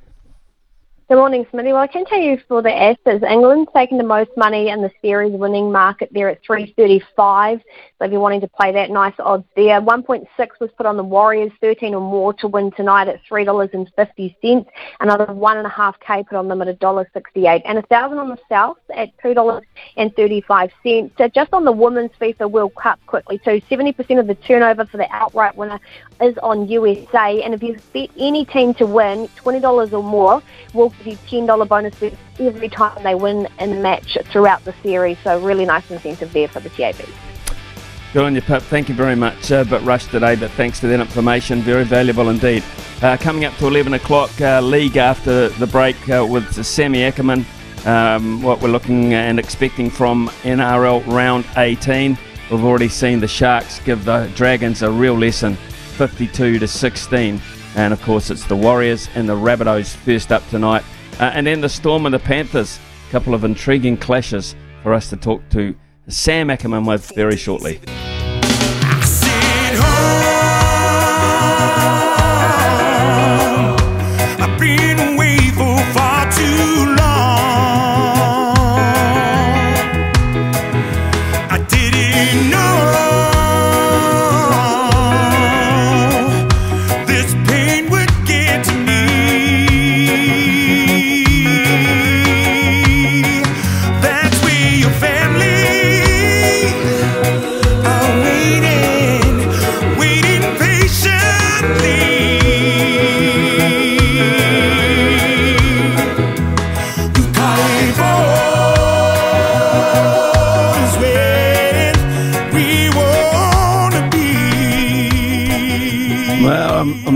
Good morning, Smithy. Well, I can tell you for the Ashes, England's taking the most money in the series winning market there at 335. So if you're wanting to play that, nice odds there. 1.6 was put on the Warriors, 13 or more to win tonight at $3.50. Another 1.5k put on them at $1.68. And a thousand on the South at $2.35. So just on the Women's FIFA World Cup quickly too, 70% of the turnover for the outright winner is on USA. And if you bet any team to win, $20 or more, will give you $10 bonus every time they win in a match throughout the series. So really nice incentive there for the TAB. Good on you, Pip. Thank you very much. Uh, but rushed today, but thanks for that information. Very valuable indeed. Uh, coming up to 11 o'clock, uh, league after the break uh, with Sammy Ackerman. Um, what we're looking and expecting from NRL round 18. We've already seen the Sharks give the Dragons a real lesson, 52 to 16. And of course, it's the Warriors and the Rabbitohs first up tonight. Uh, and then the Storm and the Panthers. A couple of intriguing clashes for us to talk to Sam Ackerman with very shortly.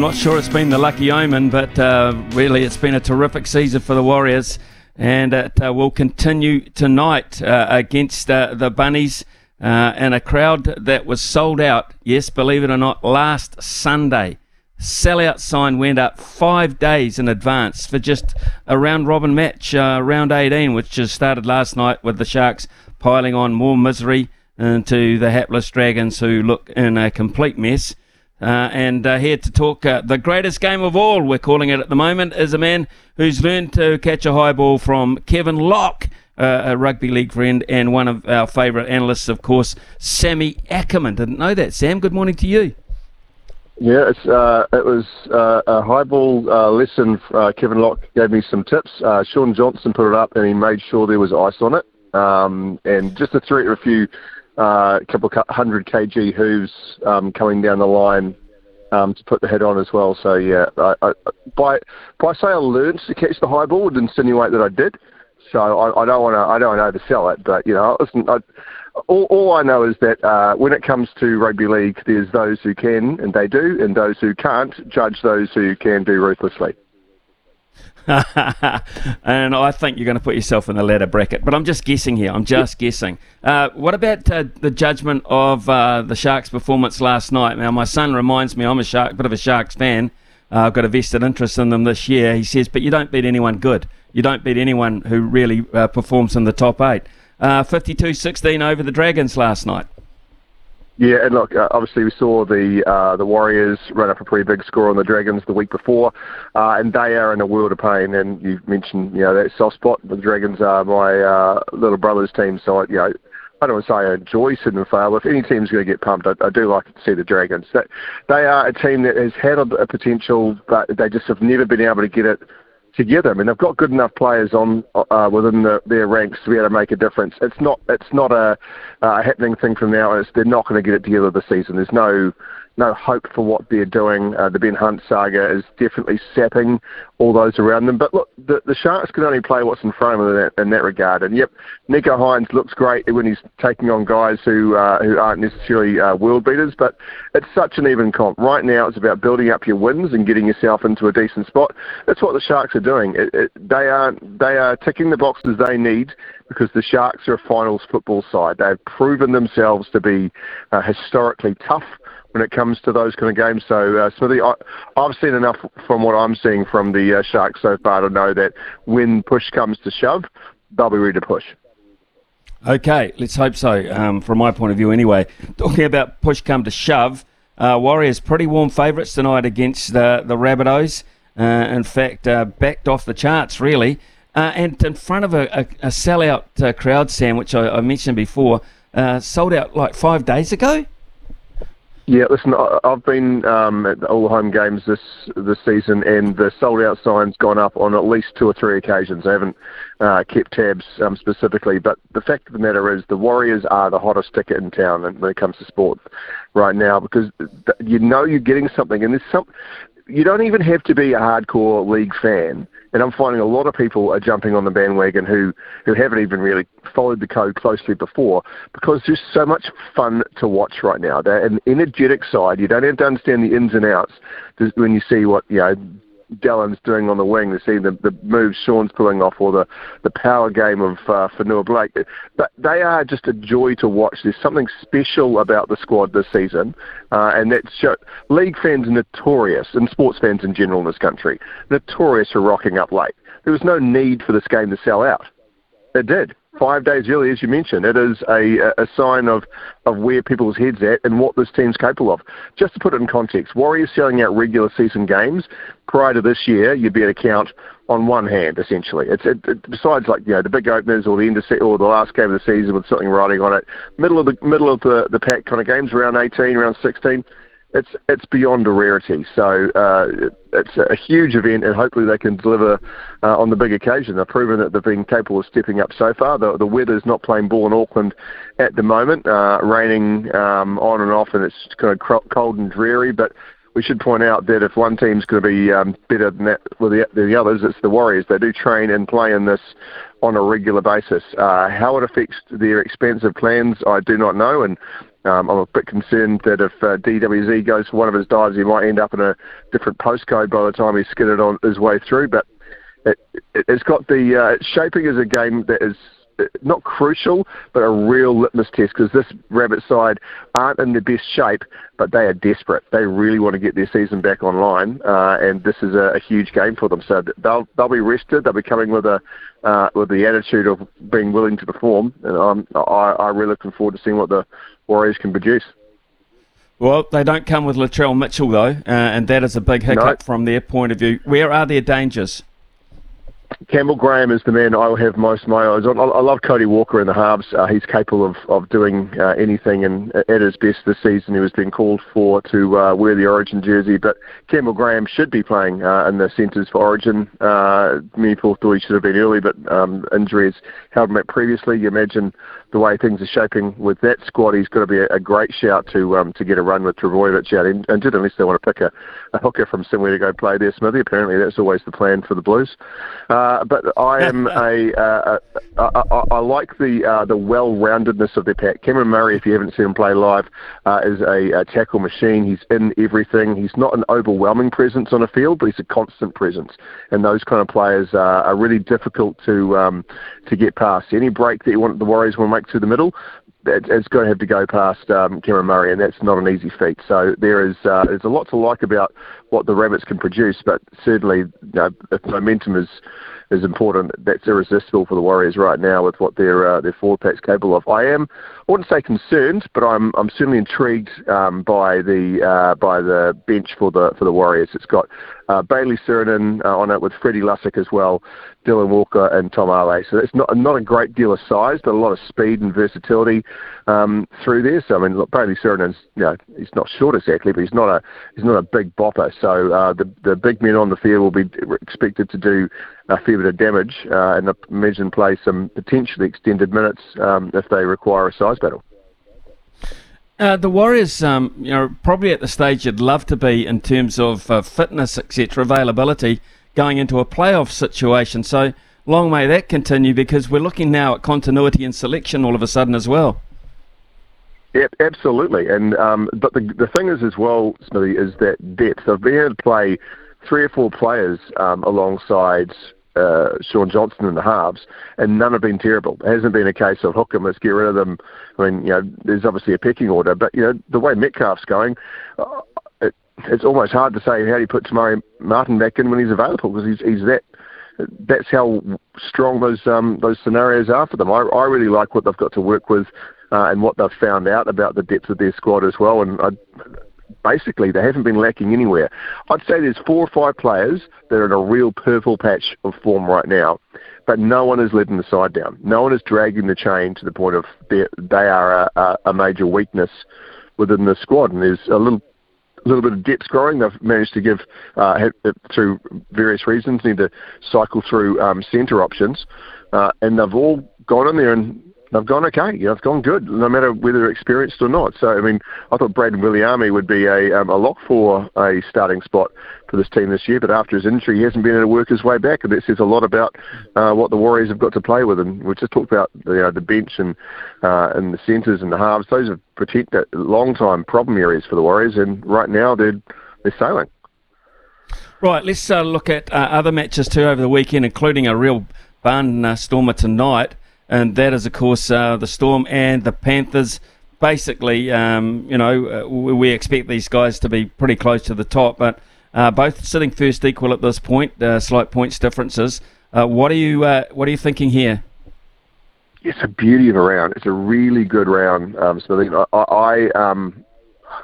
Not sure it's been the lucky omen, but uh, really it's been a terrific season for the Warriors, and it uh, will continue tonight uh, against uh, the Bunnies. Uh, and a crowd that was sold out, yes, believe it or not, last Sunday. Sellout sign went up five days in advance for just a round robin match, uh, round 18, which just started last night with the Sharks piling on more misery into the hapless Dragons, who look in a complete mess. Uh, and uh, here to talk uh, the greatest game of all, we're calling it at the moment, is a man who's learned to catch a high ball from Kevin Locke, uh, a rugby league friend, and one of our favourite analysts, of course, Sammy Ackerman. Didn't know that, Sam. Good morning to you. Yeah, uh, it was uh, a high ball lesson. Kevin Locke gave me some tips. Shaun Johnson put it up, and he made sure there was ice on it. Um, and just to throw a few a couple of hundred kg hooves um, coming down the line um, to put the head on as well. So yeah, I, I, by by say I learned to catch the high ball would insinuate that I did. So I, I don't want to I don't want to oversell it, but you know, listen, I, all, all I know is that uh, when it comes to rugby league, there's those who can and they do, and those who can't judge those who can do ruthlessly. <laughs> and I think you're going to put yourself in the latter bracket. But I'm just guessing here. I'm just guessing. Uh, what about uh, the judgment of uh, the Sharks' performance last night? Now, my son reminds me I'm a shark, bit of a Sharks fan. Uh, I've got a vested interest in them this year. He says, but you don't beat anyone good. You don't beat anyone who really uh, performs in the top eight. Uh, 52-16 over the Dragons last night. Yeah, and look, uh, obviously we saw the uh, the Warriors run up a pretty big score on the Dragons the week before, uh, and they are in a world of pain. And you mentioned, you know, that soft spot. The Dragons are my uh, little brother's team, so I, you know. I don't want to say I enjoy Sydney fail. If any team's going to get pumped, I, I do like to see the Dragons. That they are a team that has had a, a potential, but they just have never been able to get it together. I mean, they've got good enough players on uh, within the, their ranks to be able to make a difference. It's not it's not a, a happening thing from now. It's, they're not going to get it together this season. There's no no hope for what they're doing. Uh, the Ben Hunt saga is definitely sapping all those around them. But look, the, the Sharks can only play what's in front of them in that, in that regard. And yep, Nicho Hynes looks great when he's taking on guys who uh, who aren't necessarily uh, world beaters. But it's such an even comp. Right now, it's about building up your wins and getting yourself into a decent spot. That's what the Sharks are doing. It, it, they aren't they are ticking the boxes they need because the Sharks are a finals football side. They've proven themselves to be uh, historically tough when it comes to those kind of games. So, uh, Smithy, I, I've seen enough from what I'm seeing from the uh, Sharks so far to know that when push comes to shove, they'll be ready to push. Okay, let's hope so. Um, from my point of view, anyway. Talking about push come to shove, uh, Warriors pretty warm favourites tonight against the the Rabbitohs. Uh, in fact, uh, backed off the charts really, uh, and in front of a, a, a sellout crowd, Sam, which I, I mentioned before, sold out like five days ago. Yeah, listen, I've been um, at all the home games this this season, and the sold out sign's gone up on at least two or three occasions. I haven't uh, kept tabs um, specifically, but the fact of the matter is, the Warriors are the hottest ticket in town when it comes to sport right now because you know you're getting something, and there's some. You don't even have to be a hardcore league fan and I'm finding a lot of people are jumping on the bandwagon who, who haven't even really followed the code closely before because there's so much fun to watch right now. They're an energetic side. You don't have to understand the ins and outs when you see what, you know, Dallin's doing on the wing, to see the, the moves Shaun's pulling off, or the, the power game of uh, Fonua Blake. But they are just a joy to watch. There's something special about the squad this season, uh, and that's show, league fans notorious, and sports fans in general in this country, notorious for rocking up late. There was no need for this game to sell out. It did five days early, as you mentioned. It is a, a sign of, of where people's heads at and what this team's capable of. Just to put it in context, Warriors selling out regular season games prior to this year, you'd be able to count on one hand, essentially. It's it, it, besides like you know the big openers or the end of se- or the last game of the season with something riding on it. Middle of the middle of the the pack kind of games, around 18, around 16 it's it's beyond a rarity. So uh, it's a huge event, and hopefully they can deliver uh, on the big occasion. They've proven that they've been capable of stepping up so far. The, the weather's not playing ball in Auckland at the moment, uh, raining um, on and off, and it's kind of cold and dreary. But we should point out that if one team's going to be um, better than, that, than the others, it's the Warriors. They do train and play in this on a regular basis. Uh, how it affects their expensive plans, I do not know, and um, I'm a bit concerned that if uh, DWZ goes for one of his dives, he might end up in a different postcode by the time he's skidded on his way through. But it, it, has got the uh, shaping as a game that is not crucial, but a real litmus test because this rabbit side aren't in the best shape, but they are desperate. They really want to get their season back online, uh, and this is a, a, huge game for them. So they'll they'll be rested. They'll be coming with a uh, with the attitude of being willing to perform, and I'm I, I really looking forward to seeing what the Warriors can produce. Well, they don't come with Latrell Mitchell though, uh, and that is a big hiccup no. from their point of view. Where are their dangers? Campbell Graham is the man I have most my eyes on. I, love Cody Walker in the halves. Uh, he's capable of, of doing uh, anything, and at his best this season, he was being called for to uh, wear the Origin jersey. But Campbell Graham should be playing uh, in the centres for Origin. Uh, many people thought he should have been early, but um, injuries held him back previously. You imagine the way things are shaping with that squad, he's got to be a, a great shout to um, to get a run with Trbojevic out in, and did unless they want to pick a, a hooker from somewhere to go play there, Smithy. Apparently, that's always the plan for the Blues. Uh, but I <laughs> am a, uh, a, a, a I like the uh, the well-roundedness of their pack. Cameron Murray, if you haven't seen him play live, uh, is a, a tackle machine. He's in everything. He's not an overwhelming presence on a field, but he's a constant presence. And those kind of players are, are really difficult to um, to get past. Any break that you want the Warriors want to make through the middle, it's going to have to go past um, Cameron Murray, and that's not an easy feat. So there is uh, there's a lot to like about what the Rabbits can produce, but certainly you know, if momentum is is important. That's irresistible for the Warriors right now with what their uh, their forward pack's capable of. I am, I wouldn't say concerned, but I'm I'm certainly intrigued um, by the uh, by the bench for the for the Warriors. It's got uh, Bayley Sironen uh, on it with Freddie Lussick as well, Dylan Walker and Tom Ale. So it's not not a great deal of size, but a lot of speed and versatility um, through there. So I mean, look, Bayley Sironen's you know he's not short exactly, but he's not a he's not a big bopper. So uh, the the big men on the field will be expected to do a fair bit of damage uh, and imagine play some potentially extended minutes um, if they require a size battle. Uh, the Warriors, um, you know, probably at the stage you'd love to be in terms of uh, fitness, etc., availability, going into a playoff situation. So long may that continue because we're looking now at continuity and selection all of a sudden as well. Yeah, absolutely. And um, but the the thing is as well, Smithy, is that depth. I've been able to play three or four players um, alongside uh, Shaun Johnson in the halves, and none have been terrible. It hasn't been a case of hook them, let's get rid of them. I mean, you know, there's obviously a pecking order, but you know, the way Metcalf's going, uh, it, it's almost hard to say how do you put Martin back in when he's available because he's he's that. That's how strong those um, those scenarios are for them. I, I really like what they've got to work with uh, and what they've found out about the depth of their squad as well. And I, basically they haven't been lacking anywhere. I'd say there's four or five players that are in a real purple patch of form right now, but no one is letting the side down. No one is dragging the chain to the point of they are a, a major weakness within the squad, and there's a little a little bit of depth growing. They've managed to give uh, through various reasons need to cycle through um, centre options, uh, and they've all gone in there and they've gone okay. You know, it's gone good, no matter whether experienced or not. So, I mean, I thought Brayden Wiliame would be a, um, a lock for a starting spot for this team this year, but after his injury, he hasn't been able to work his way back, and that says a lot about uh, what the Warriors have got to play with. And we just talked about you know, the bench and uh, and the centres and the halves. Those are protected long time problem areas for the Warriors, and right now they're they're sailing. Right, let's uh, look at uh, other matches too over the weekend, including a real barn uh, stormer tonight and that is, of course, uh, the Storm and the Panthers. Basically, um, you know, uh, we expect these guys to be pretty close to the top, but uh, both sitting first equal at this point, uh, slight points differences. Uh, what are you uh, What are you thinking here? It's a beauty of a round. It's a really good round, um. I, I um,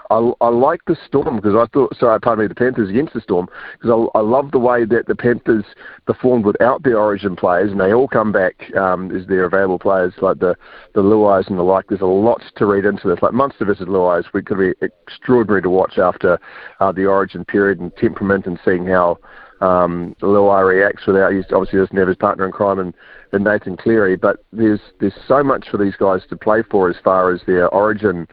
I, I like the Storm because I thought, sorry, pardon me, the Panthers against the Storm because I, I love the way that the Panthers performed without the Origin players and they all come back um, as their available players like the the Luais and the like. There's a lot to read into this. Like Munster versus Luais, we could be extraordinary to watch after uh, the Origin period and temperament and seeing how um, Luai reacts without he obviously doesn't have his partner in crime and, and Nathan Cleary. But there's there's so much for these guys to play for as far as their Origin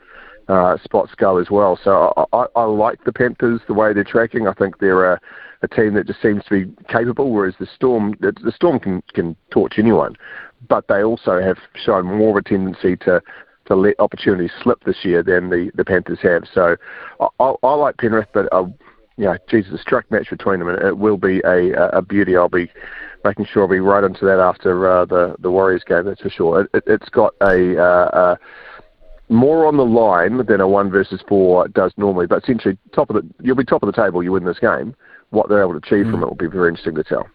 uh, spots go as well. So I, I, I like the Panthers the way they're tracking. I think they're a, a team that just seems to be capable, whereas the Storm the, Storm can can torch anyone, but they also have shown more of a tendency to to let opportunities slip this year than the, the Panthers have. So I, I, I like Penrith, but uh, you know, Jesus, a struck match between them, and it will be a a beauty. I'll be making sure I'll be right into that after uh, the the Warriors game. That's for sure. It, it, has got a, uh, a more on the line than a one versus four does normally. But essentially, top of the you'll be top of the table. You win this game. What they're able to achieve mm. from it will be very interesting to tell.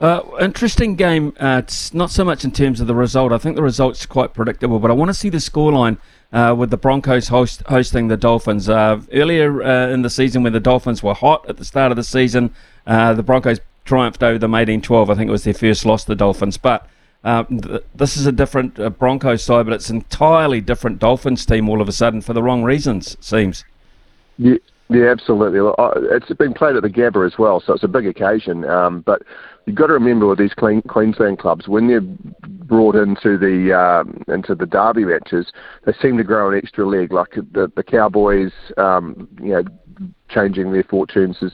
Uh, interesting game. Uh, it's not so much in terms of the result. I think the result's quite predictable, but I want to see the scoreline uh, with the Broncos host, hosting the Dolphins. Uh, earlier uh, in the season, when the Dolphins were hot at the start of the season, uh, the Broncos triumphed over them 18-12. I think it was their first loss to the Dolphins, but th- this is a different uh, Broncos side, but it's entirely different Dolphins team all of a sudden for the wrong reasons, it seems. Yeah, yeah absolutely. It's been played at the Gabba as well, so it's a big occasion. Um, but you've got to remember with these Queensland clubs, when they're brought into the um, into the derby matches, they seem to grow an extra leg. Like the, the Cowboys, um, you know, changing their fortunes is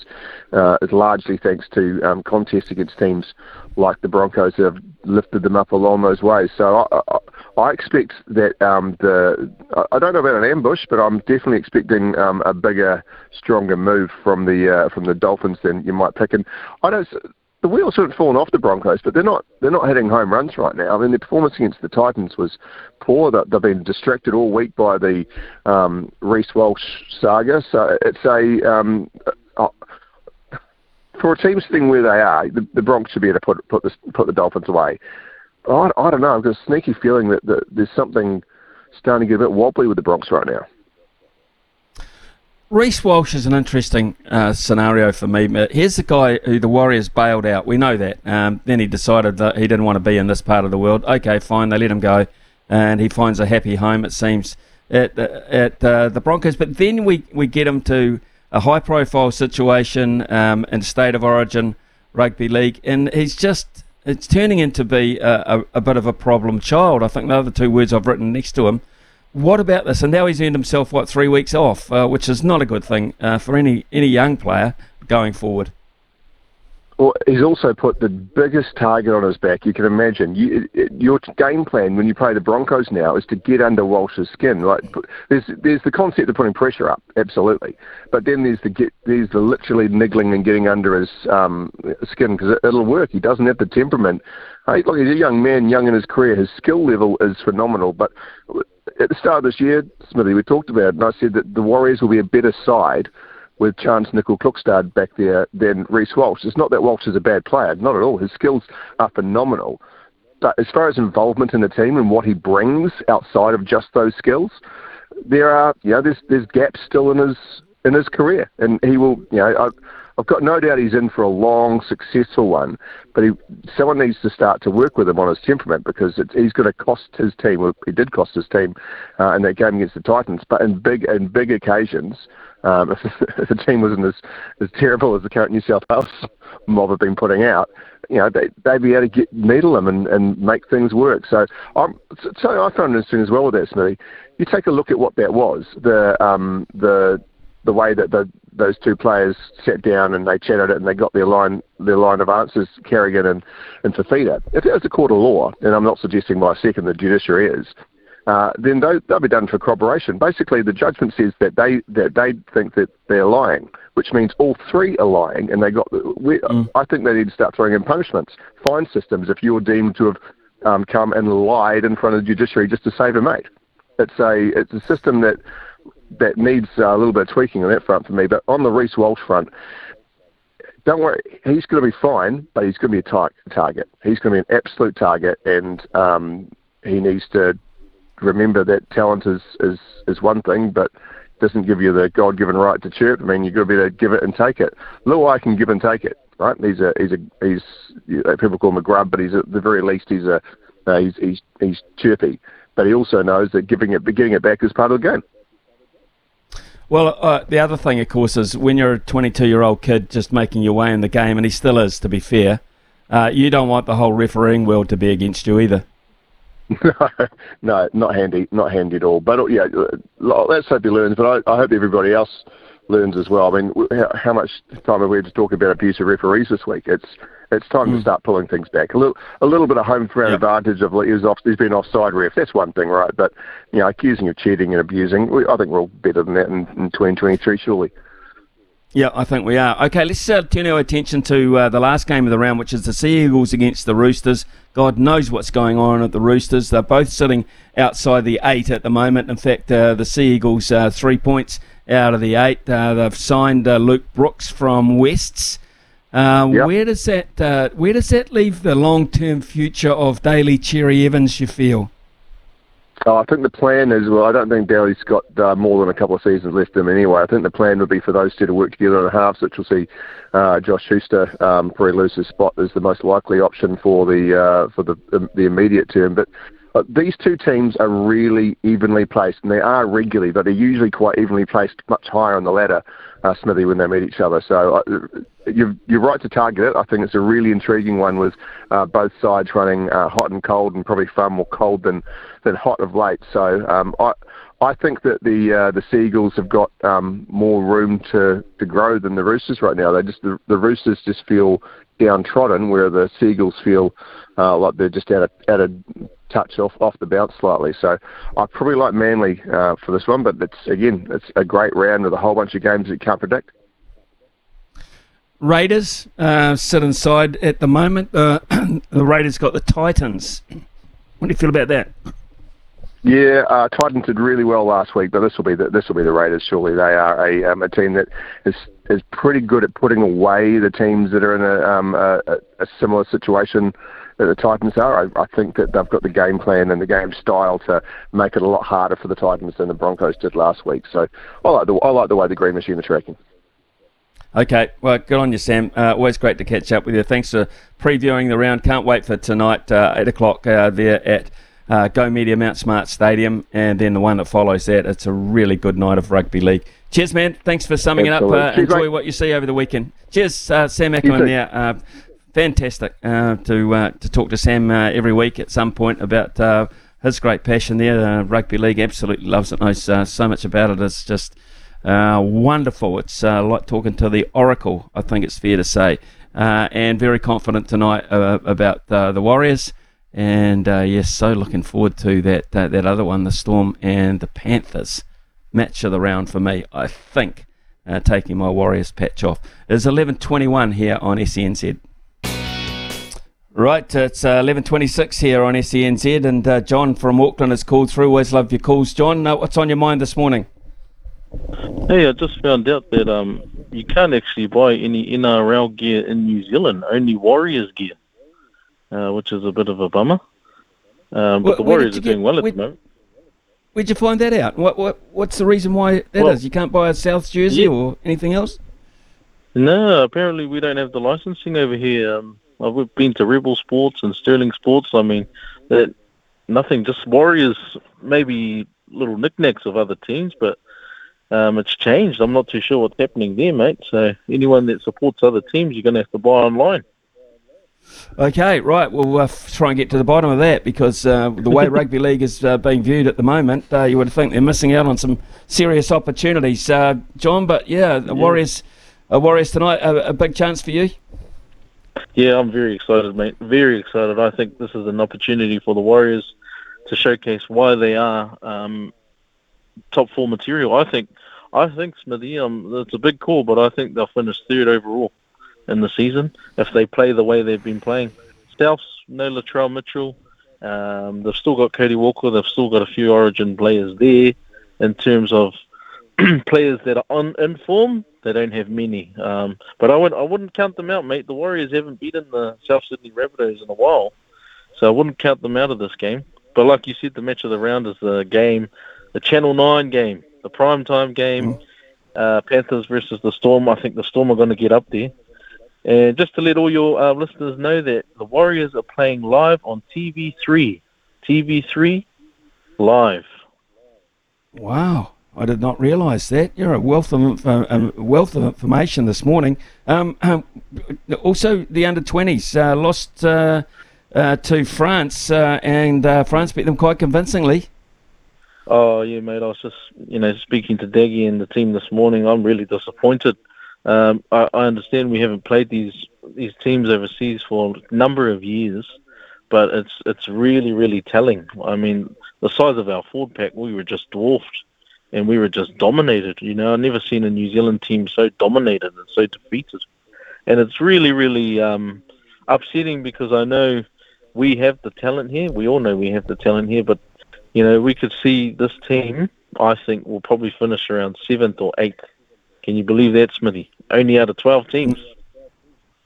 uh, is largely thanks to um, contests against teams like the Broncos have lifted them up along those ways. So I, I, I expect that um, the I don't know about an ambush, but I'm definitely expecting um, a bigger, stronger move from the uh, from the Dolphins than you might pick. And I don't the wheels haven't fallen off the Broncos, but they're not they're not hitting home runs right now. I mean, their performance against the Titans was poor. They've been distracted all week by the um, Reece Walsh saga. So it's a um, for a team sitting where they are, the, the Broncos should be able to put put the put the Dolphins away. I, I don't know. I've got a sneaky feeling that, that there's something starting to get a bit wobbly with the Broncos right now. Reece Walsh is an interesting uh, scenario for me. Here's the guy who the Warriors bailed out. We know that. Um, then he decided that he didn't want to be in this part of the world. Okay, fine. They let him go, and he finds a happy home. It seems at at uh, the Broncos. But then we we get him to a high-profile situation um, in state of origin rugby league, and he's just it's turning into be a, a, a bit of a problem child. I think the other two words I've written next to him what about this? And now he's earned himself what three weeks off, uh, which is not a good thing uh, for any any young player going forward. He's also put the biggest target on his back you can imagine. You, your game plan when you play the Broncos now is to get under Walsh's skin. Like there's there's the concept of putting pressure up, absolutely, but then there's the get there's the literally niggling and getting under his um, skin because it, will work. He doesn't have the temperament. Hey, look, he's a young man, young in his career. His skill level is phenomenal, but at the start of this year, Smithy, we talked about it, and I said that the Warriors will be a better side with Chance Nicoll-Klokstad back there than Reece Walsh. It's not that Walsh is a bad player, not at all. His skills are phenomenal. But as far as involvement in the team and what he brings outside of just those skills, there are, you know, there's there's gaps still in his in his career, and he will, you know, I, I've got no doubt he's in for a long, successful one, but he, someone needs to start to work with him on his temperament because it's, he's going to cost his team. Well, he did cost his team uh, in that game against the Titans, but in big in big occasions, um, <laughs> the team wasn't as, as terrible as the current New South Wales mob have been putting out, you know, they, they'd be able to get needle him and, and make things work. So, I'm, so I found interesting as well with that, Smithy. You take a look at what that was. The um, the the way that the, those two players sat down and they chatted it and they got their line their line of answers, Carrigan and, and Fifita. If that was a court of law, and I'm not suggesting by a second the judiciary is, uh, then they, they'll be done for corroboration. Basically, the judgment says that they that they think that they're lying, which means all three are lying, and they got. We, mm. I think they need to start throwing in punishments, fine systems if you're deemed to have um, come and lied in front of the judiciary just to save a mate. It's a it's a system that that needs a little bit of tweaking on that front for me. But on the Reece Walsh front, don't worry, he's going to be fine, but he's going to be a tar- target. He's going to be an absolute target, and um, he needs to remember that talent is, is, is one thing, but doesn't give you the God-given right to chirp. I mean, you've got to be able to give it and take it. Luai can give and take it, right? He's a he's a he's you know, people call him a grub, but he's at the very least he's a uh, he's he's he's chirpy. But he also knows that giving it getting it back is part of the game. Well, uh, the other thing, of course, is when you're a 22 year old kid just making your way in the game, and he still is, to be fair, uh, you don't want the whole refereeing world to be against you either. <laughs> no, no, not handy, not handy at all. But uh, yeah, let's hope he learns. But I, I hope everybody else learns as well. I mean, how, how much time have we had to talk about abuse of referees this week? It's it's time mm. to hmm. start pulling things back. A little, a little bit of home ground yep. advantage of he's off, he's been offside ref. That's one thing, right? But you know, accusing of cheating and abusing, we, I think we're all better than that in, in 2023, surely. Yeah, I think we are. Okay, let's uh, turn our attention to uh, the last game of the round, which is the Sea Eagles against the Roosters. God knows what's going on at the Roosters. They're both sitting outside the eight at the moment. In fact, uh, the Sea Eagles uh, three points out of the eight. Uh, they've signed uh, Luke Brooks from Wests. Uh, yep. Where does that uh, Where does that leave the long term future of Daly Cherry Evans? You feel? Oh, I think the plan is well. I don't think Daly's got uh, more than a couple of seasons left in him anyway. I think the plan would be for those two to work together in the halves, which will see uh, Josh Schuster um, probably lose his spot as the most likely option for the uh, for the the immediate term. But uh, these two teams are really evenly placed, and they are regularly, but they're usually quite evenly placed, much higher on the ladder, uh, Smithy, when they meet each other. So uh, you're, you're right to target it. I think it's a really intriguing one with uh, both sides running uh, hot and cold, and probably far more cold than, than hot of late. So um, I. I think that the uh, the Sea Eagles have got um, more room to, to grow than the Roosters right now. They just the, the Roosters just feel downtrodden, where the Sea Eagles feel uh, like they're just out of, out of touch off off the bounce slightly. So I probably like Manly uh, for this one, but it's again it's a great round with a whole bunch of games that you can't predict. Raiders uh, sit inside at the moment. Uh, <clears throat> the Raiders got the Titans. What do you feel about that? Yeah, uh, Titans did really well last week, but this will be the, this will be the Raiders. Surely they are a um, a team that is is pretty good at putting away the teams that are in a um, a, a similar situation that the Titans are. I, I think that they've got the game plan and the game style to make it a lot harder for the Titans than the Broncos did last week. So I like the I like the way the Green Machine are tracking. Okay, well, good on you, Sam. Uh, always great to catch up with you. Thanks for previewing the round. Can't wait for tonight, uh, 8 o'clock uh, there at uh, Go Media Mount Smart Stadium, and then the one that follows that. It's a really good night of rugby league. Cheers, man. Thanks for summing Absolutely. it up. Uh, enjoy mate. what you see over the weekend. Cheers, uh, Sam Ackerman there. Fantastic uh, to uh, to talk to Sam uh, every week at some point about uh, his great passion there. Rugby league absolutely loves it. Knows uh, so much about it. It's just uh, wonderful. It's like talking to the oracle. I think it's fair to say, and very confident tonight about the Warriors. And yes, so looking forward to that that other one, the Storm and the Panthers match of the round for me. I think taking my Warriors patch off is 11:21 here on SENZ. Right, it's uh, 11:26 here on SENZ, and uh, John from Auckland has called through. Always love your calls, John. Uh, what's on your mind this morning? Hey, I just found out that um you can't actually buy any NRL gear in New Zealand, only Warriors gear, uh, which is a bit of a bummer. Um, but the Warriors are doing well at where- the moment. Where'd you find that out? What what what's the reason why that is? Well- You can't buy a South jersey Yeah. or anything else? No, apparently we don't have the licensing over here. Um, I've been to Rebel Sports and Stirling Sports. I mean, that nothing, just Warriors, maybe little knickknacks of other teams, but um, it's changed. I'm not too sure what's happening there, mate. So anyone that supports other teams, you're going to have to buy online. Okay, right. Well, we'll uh, try and get to the bottom of that because uh, the way <laughs> rugby league is uh, being viewed at the moment, uh, you would think they're missing out on some serious opportunities, uh, John. But yeah, the Yeah. Warriors, uh, Warriors tonight, a, a big chance for you. Yeah, I'm very excited, mate. Very excited. I think this is an opportunity for the Warriors to showcase why they are um, top four material. I think, I think Smithy, um, it's a big call, but I think they'll finish third overall in the season if they play the way they've been playing. Souths, no Latrell Mitchell. Um, they've still got Cody Walker. They've still got a few Origin players there. In terms of <clears throat> players that are on in form, they don't have many. Um, but I would I wouldn't count them out, mate. The Warriors haven't beaten the South Sydney Rabbitohs in a while, so I wouldn't count them out of this game. But like you said, the match of the round is the game, the Channel Nine game, the prime time game. Uh, Panthers versus the Storm. I think the Storm are going to get up there. And just to let all your uh, listeners know that the Warriors are playing live on TV3. TV3 live. Wow, I did not realise that. You're a wealth of info, um, wealth of information this morning. Um, um, <clears throat> also, the under twenties uh, lost uh, uh, to France, uh, and uh, France beat them quite convincingly. Oh yeah, mate. I was just you know speaking to Daggy and the team this morning. I'm really disappointed. Um, I, I understand we haven't played these these teams overseas for a number of years, but it's it's really really telling. I mean, the size of our forward pack, we were just dwarfed, and we were just dominated. You know, I've never seen a New Zealand team so dominated and so defeated, and it's really really um, upsetting because I know we have the talent here. We all know we have the talent here, but you know, we could see this team, I think, will probably finish around seventh or eighth. Can you believe that, Smithy? Only out of 12 teams.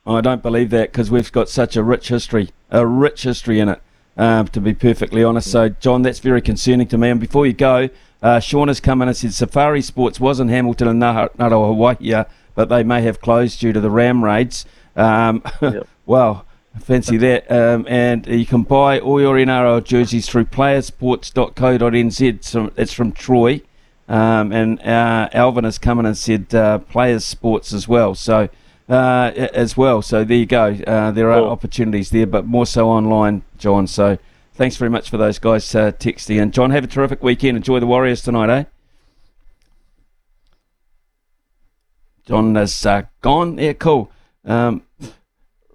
I don't believe that because we've got such a rich history, a rich history in it. Uh, to be perfectly honest, so John, that's very concerning to me. And before you go, uh, Sean has come in and said Safari Sports was in Hamilton and Ngaruawahia, but they may have closed due to the ram raids. Um, <laughs> well, fancy that. Um, and you can buy all your NRL jerseys through playersports.co.nz. So it's from Troy. Um, and uh, Alvin has come in and said uh, Players Sports as well. So uh, as well. So there you go. Uh, there are opportunities there, but more so online, John. So thanks very much for those guys uh, texting. And John, have a terrific weekend. Enjoy the Warriors tonight, eh? John is uh, gone. Yeah, cool. Um,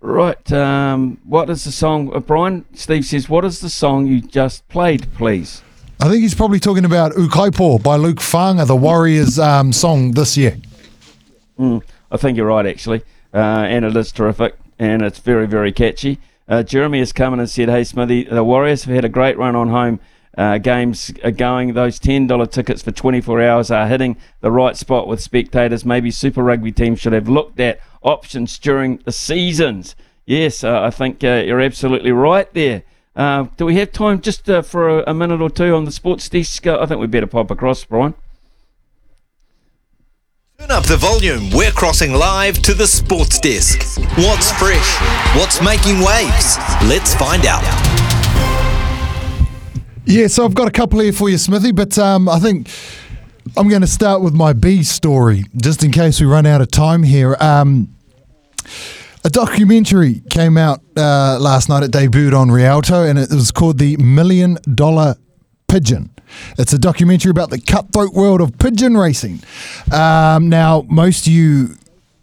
right. Um, what is the song? Uh, Brian, Steve says, what is the song you just played, please? I think he's probably talking about Ukaipo by Luke Fanga, the Warriors um, song this year. Mm, I think you're right, actually. Uh, and it is terrific, and it's very, very catchy. Uh, Jeremy has come in and said, Hey, Smithy, the Warriors have had a great run on home uh, games are going. Those $10 tickets for 24 hours are hitting the right spot with spectators. Maybe Super Rugby teams should have looked at options during the seasons. Yes, uh, I think uh, you're absolutely right there. Uh, do we have time just uh, for a, a minute or two on the sports desk? Uh, I think we better pop across, Brian. Turn up the volume. We're crossing live to the sports desk. What's fresh? What's making waves? Let's find out. Yeah, so I've got a couple here for you, Smithy, but um, I think I'm going to start with my B story, just in case we run out of time here. Um, a documentary came out uh, last night. It debuted on Rialto, and it was called The Million Dollar Pigeon. It's a documentary about the cutthroat world of pigeon racing. Um, now, most of you,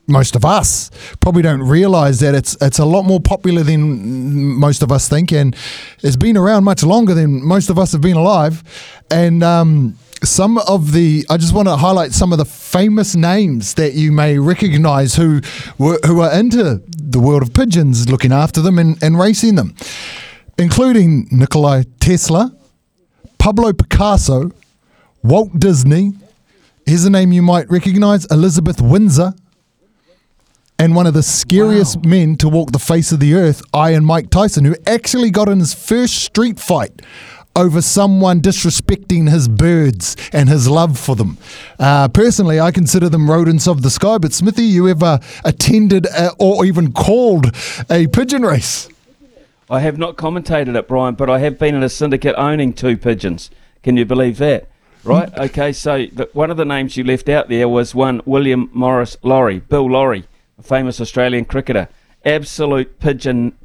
most of us, probably don't realise that it's it's a lot more popular than most of us think, and it's been around much longer than most of us have been alive. And um, some of the, I just want to highlight some of the famous names that you may recognise who who are into the world of pigeons, looking after them and, and racing them, including Nikolai Tesla. Pablo Picasso, Walt Disney. Here's a name you might recognize Elizabeth Windsor. And one of the scariest men to walk the face of the earth, Iron Mike Tyson, who actually got in his first street fight over someone disrespecting his birds and his love for them. Uh, personally, I consider them rodents of the sky. But Smithy, you ever attended uh, or even called a pigeon race? I have not commentated it, Brian, but I have been in a syndicate owning two pigeons. Can you believe that? Right? <laughs> Okay, so the, one of the names you left out there was one William Morris Lawry, Bill Lawry, a famous Australian cricketer. Absolute pigeon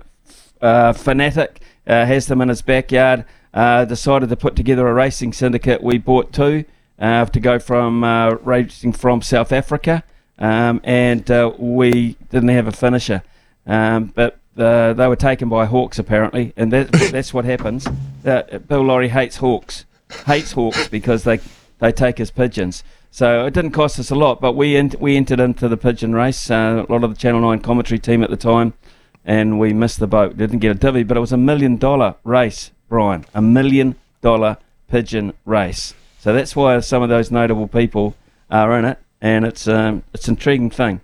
uh, fanatic, uh, has them in his backyard. Uh, decided to put together a racing syndicate. We bought two uh, to go from uh, racing from South Africa, um, and uh, we didn't have a finisher. Um, but uh, they were taken by hawks apparently, and that, <coughs> that's what happens. Uh, Bill Lawry hates hawks, hates hawks because they they take his pigeons. So it didn't cost us a lot, but we ent- we entered into the pigeon race. Uh, a lot of the Channel Nine commentary team at the time, and we missed the boat. Didn't get a divvy, but it was a million dollar race, Brian. A million dollar pigeon race. So that's why some of those notable people are in it, and it's um, it's an intriguing thing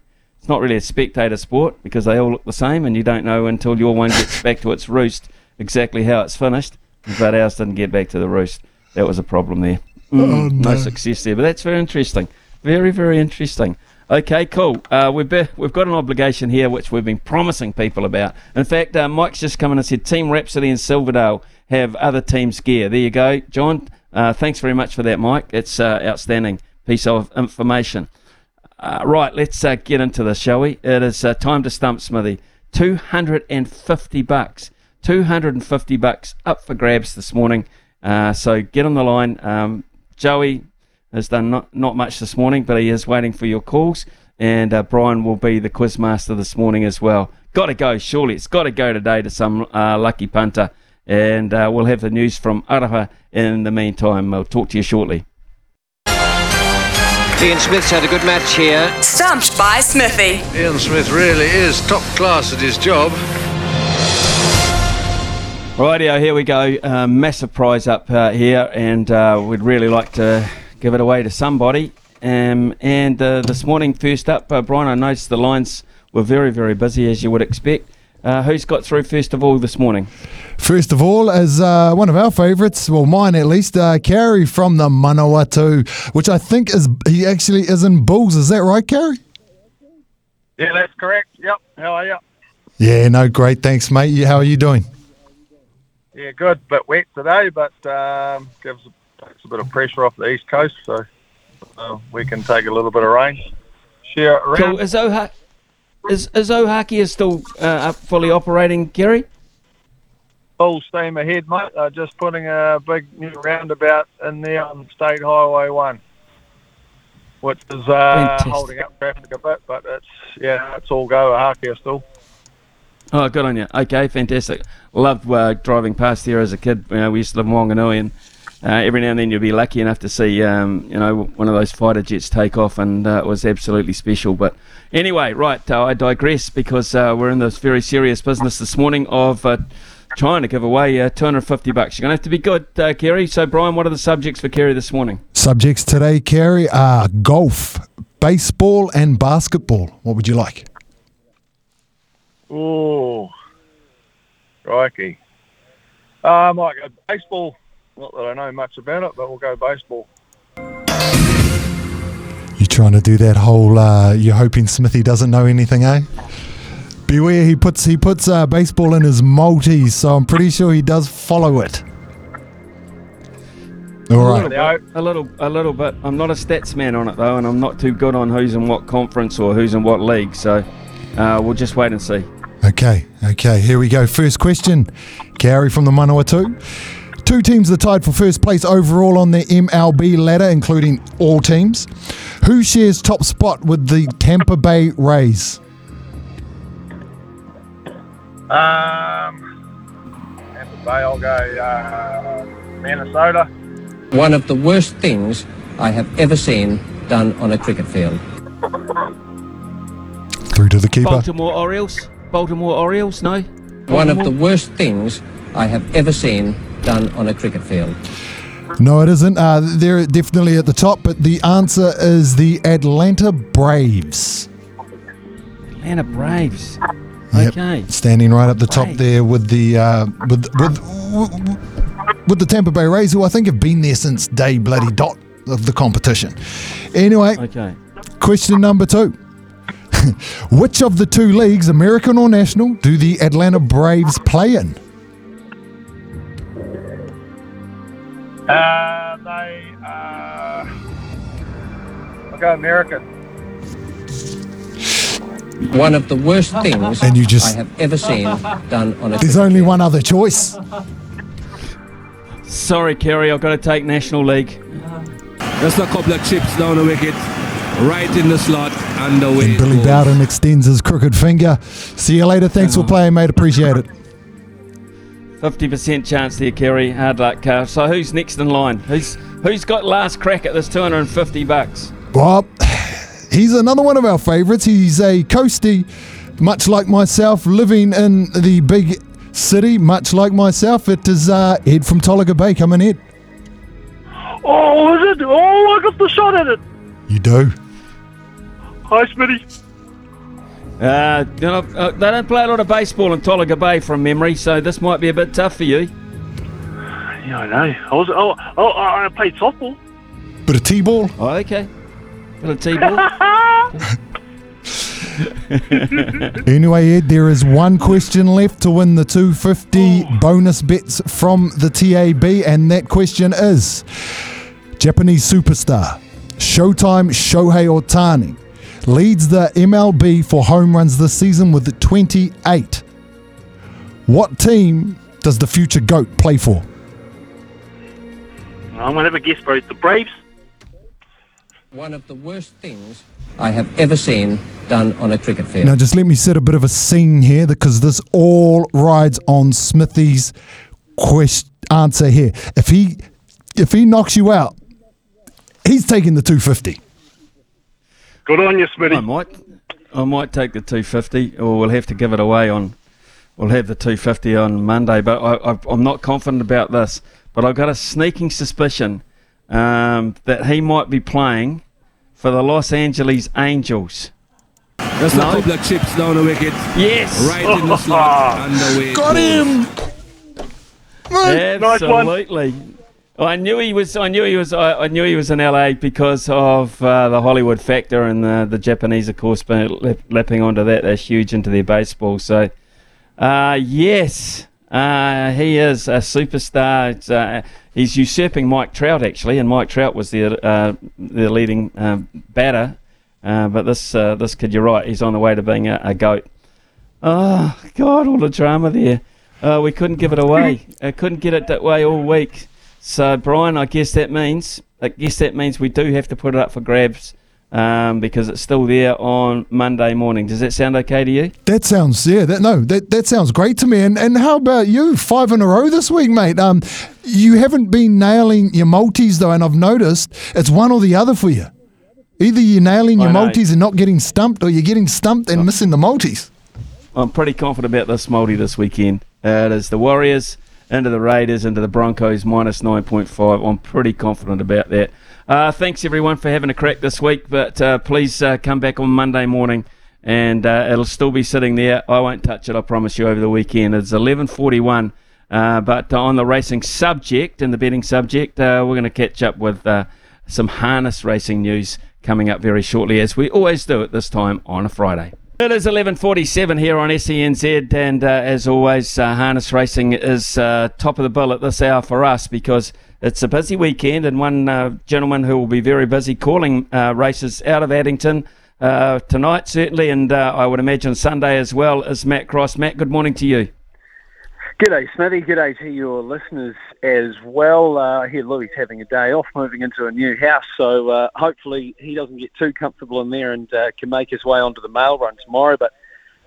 it's not really a spectator sport because they all look the same and you don't know until your one gets <laughs> back to its roost exactly how it's finished. But ours didn't get back to the roost. That was a problem there. Mm, Oh, no. no. success there, but that's very interesting. Very, very interesting. Okay, cool. Uh, we've, be- we've got an obligation here which we've been promising people about. In fact, uh, Mike's just come in and said Team Rhapsody and Silverdale have other teams' gear. There you go. John, uh, thanks very much for that, Mike. It's uh, outstanding piece of information. Uh, right, let's uh, get into this, shall we? It is uh, time to stump Smithy. 250 bucks. 250 bucks up for grabs this morning. Uh, so get on the line. Um, Joey has done not, not much this morning, but he is waiting for your calls. And uh, Brian will be the quiz master this morning as well. Got to go, surely. It's got to go today to some uh, lucky punter. And we'll have the news from Araha in the meantime. I'll talk to you shortly. Ian Smith's had a good match here. Stumped by Smithy. Ian Smith really is top class at his job. Rightio, here we go. Uh, massive prize up uh, here, and uh, we'd really like to give it away to somebody. Um, and uh, this morning, first up, uh, Brian, I noticed the lines were very, very busy, as you would expect. Uh, who's got through first of all this morning? First of all, as uh, one of our favourites, well, mine at least, uh, Carrie from the Manawatu, which I think is he actually is in Bulls. Is that right, Carrie? Yeah, that's correct. Yep. How are you? Yeah, no, great. Thanks, mate. You- How are you doing? Yeah, good. Bit wet today, but um, gives takes a bit of pressure off the east coast, so uh, we can take a little bit of rain. Share it around. Cool. Is, Oha- is, is Ohakea is still uh, fully operating, Gary? Full steam ahead, mate. They're just putting a big new roundabout in there on State Highway One, which is uh, holding up traffic a bit, but it's yeah, it's all go Ohakea still. Oh, good on you. Okay, fantastic. Loved uh, driving past there as a kid. You know, we used to live in Wanganui, and uh, every now and then you'll be lucky enough to see, um, you know, one of those fighter jets take off, and uh, it was absolutely special. But anyway, right, uh, I digress because uh, we're in this very serious business this morning of uh, trying to give away uh, 250 bucks. You're going to have to be good, uh, Kerry. So, Brian, what are the subjects for Kerry this morning? Subjects today, Kerry, are golf, baseball, and basketball. What would you like? Oh, crikey. Uh, I might go baseball. Not that I know much about it, but we'll go baseball. You're trying to do that whole. Uh, you're hoping Smithy doesn't know anything, eh? Beware, he puts he puts uh, baseball in his multis, so I'm pretty sure he does follow it. All A little, bit, a little, a little bit. I'm not a stats man on it though, and I'm not too good on who's in what conference or who's in what league. So uh, we'll just wait and see. Okay, okay, here we go. First question. Gary from the Manawatu. Two teams are tied for first place overall on the MLB ladder, including all teams. Who shares top spot with the Tampa Bay Rays? Um, Tampa Bay, I'll go uh, Minnesota. One of the worst things I have ever seen done on a cricket field. Through to the keeper. Baltimore Orioles. Baltimore Orioles. No. One of the worst things I have ever seen done on a cricket field. No, it isn't. Uh, they're definitely at the top, but the answer is the Atlanta Braves. Atlanta Braves. Yep, Okay. standing right up the top there with the uh, with with with the Tampa Bay Rays, who I think have been there since day bloody dot of the competition. Anyway, Okay. question number two: <laughs> Which of the two leagues, American or national, do the Atlanta Braves play in? Uh, they, uh, I'll go American. One of the worst things And you just- I have ever seen done on a There's only one other choice. Sorry, Kerry. I've got to take National League. Just a couple of chips down the wicket, right in the slot, and away. And it Billy goes. Bowden extends his crooked finger. See you later. Thanks for playing, mate. Appreciate it. 50% chance there, Kerry. Hard luck, Carl. So who's next in line? Who's who's got last crack at this 250 bucks? Well, <sighs> he's another one of our favourites. He's a coastie, much like myself, living in the big city, much like myself. It is uh, Ed from Tolaga Bay. Come in, Ed. Oh, is it? Oh, I got the shot at it. You do. Hi, Smitty. Uh, you know, uh, they don't play a lot of baseball in Tolaga Bay from memory, so this might be a bit tough for you. Yeah, I know. I was. Oh, oh I played softball. Bit of T-ball. Oh, okay. Bit of T-ball. <laughs> <laughs> Anyway, Ed, there is one question left to win the 250 bonus bets from the TAB, and that question is Japanese superstar Showtime Shohei Ohtani leads the MLB for home runs this season with 28. What team does the future GOAT play for? I'm gonna have a guess, bro. The Braves. One of the worst things I have ever seen done on a cricket field. Now, just let me set a bit of a scene here because this all rides on Smithy's quest- answer here. If he if he knocks you out, he's taking the 250. Good on you, Smitty. I might, I might take the 250, or we'll have to give it away on. We'll have the 250 on Monday, but I, I, I'm not confident about this. But I've got a sneaking suspicion um, that he might be playing for the Los Angeles Angels. Just a couple of chips down the wicket. Yes. Right in the <laughs> slot, and away. it Got goes. him. Absolutely. I knew he was. I knew he was. I, I knew he was in LA because of uh, the Hollywood factor and the, the Japanese, of course, been lap, lapping onto that. They're huge into their baseball. So, uh, yes, uh, he is a superstar. Uh, he's usurping Mike Trout actually, and Mike Trout was the uh, the leading um, batter. Uh, but this uh, this kid, you're right. He's on the way to being a, a goat. Oh God, all the drama there. Uh, we couldn't give it away. I couldn't get it that way all week. So Brian, I guess that means I guess that means we do have to put it up for grabs um, because it's still there on Monday morning. Does that sound okay to you? That sounds yeah. That no, that that sounds great to me. And and how about you? Five in a row this week, mate. Um, you haven't been nailing your multis though, and I've noticed it's one or the other for you. Either you're nailing your multis and not getting stumped, or you're getting stumped and missing the multis. I'm pretty confident about this multi this weekend. Uh, it is the Warriors into the Raiders into the Broncos minus 9.5. I'm pretty confident about that. Uh, thanks everyone for having a crack this week, but uh, please uh, come back on Monday morning and uh, it'll still be sitting there. I won't touch it, I promise you, over the weekend. It's 11:41. Uh, but on the racing subject and the betting subject, uh, we're going to catch up with uh, some harness racing news coming up very shortly, as we always do at this time on a Friday. It is 11:47 here on SENZ, and uh, as always, uh, harness racing is uh, top of the bill at this hour for us because it's a busy weekend, and one uh, gentleman who will be very busy calling uh, races out of Addington uh, tonight, certainly, and I would imagine Sunday as well, is Matt Cross. Matt, good morning to you. G'day, Smithy. G'day to your listeners as well. Uh, I hear Louis having a day off, moving into a new house, so uh, hopefully he doesn't get too comfortable in there and uh, can make his way onto the mail run tomorrow. But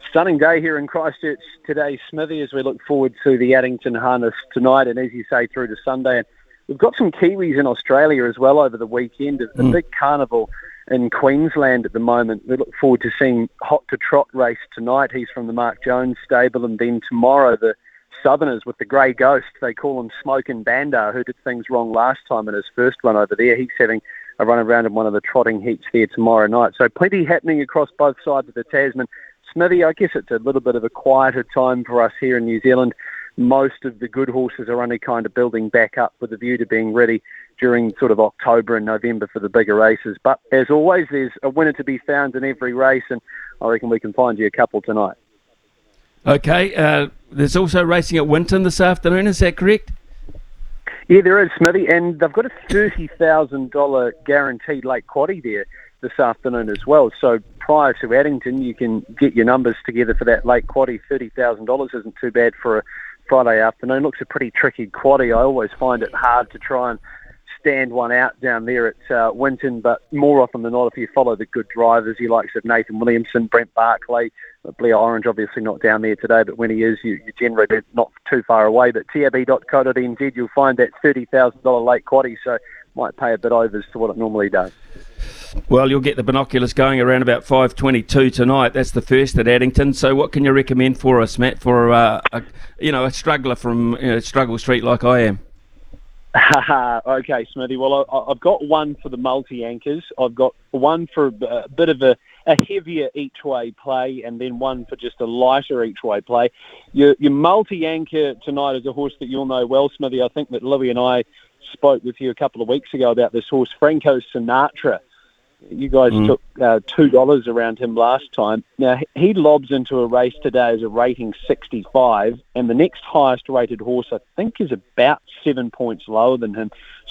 stunning day here in Christchurch today, Smithy, as we look forward to the Addington Harness tonight, and as you say, through to Sunday. And we've got some Kiwis in Australia as well over the weekend. A Mm. big carnival in Queensland at the moment. We look forward to seeing Hot to Trot race tonight. He's from the Mark Jones stable, and then tomorrow the Southerners with the Grey Ghost. They call him Smoke and Bandar, who did things wrong last time in his first run over there. He's having a run around in one of the trotting heats there tomorrow night. So plenty happening across both sides of the Tasman. Smithy, I guess it's a little bit of a quieter time for us here in New Zealand. Most of the good horses are only kind of building back up with a view to being ready during sort of October and November for the bigger races. But as always, there's a winner to be found in every race, and I reckon we can find you a couple tonight. Okay, uh, there's also racing at Winton this afternoon, is that correct? Yeah, there is, Smithy, and they've got a thirty thousand dollar guaranteed late quaddy there this afternoon as well. So prior to Addington, you can get your numbers together for that late quaddy. Thirty thousand dollars isn't too bad for a Friday afternoon. Looks a pretty tricky quaddy. I always find it hard to try and stand one out down there at uh, Winton, but more often than not, if you follow the good drivers, you likes of Nathan Williamson, Brent Barclay, Blair Orange, obviously not down there today, but when he is, you, you generally not too far away. But tab.co.nz, you'll find that $30,000 late quaddy, so might pay a bit over to what it normally does. Well, you'll get the binoculars going around about 5:22 tonight. That's the first at Addington. So, what can you recommend for us, Matt, for uh, a, you know a struggler from you know, Struggle Street like I am? <laughs> okay, Smithy. Well, I, I've got one for the multi anchors. I've got one for a bit of a, a heavier each way play, and then one for just a lighter each way play. Your, your multi anchor tonight is a horse that you'll know well, Smithy. I think that Louis and I spoke with you a couple of weeks ago about this horse, Franco Sinatra. You guys Mm. took uh, two dollars around him last time. Now he- he lobs into a race today as a rating 65, and the next highest rated horse I think is about seven points lower than him.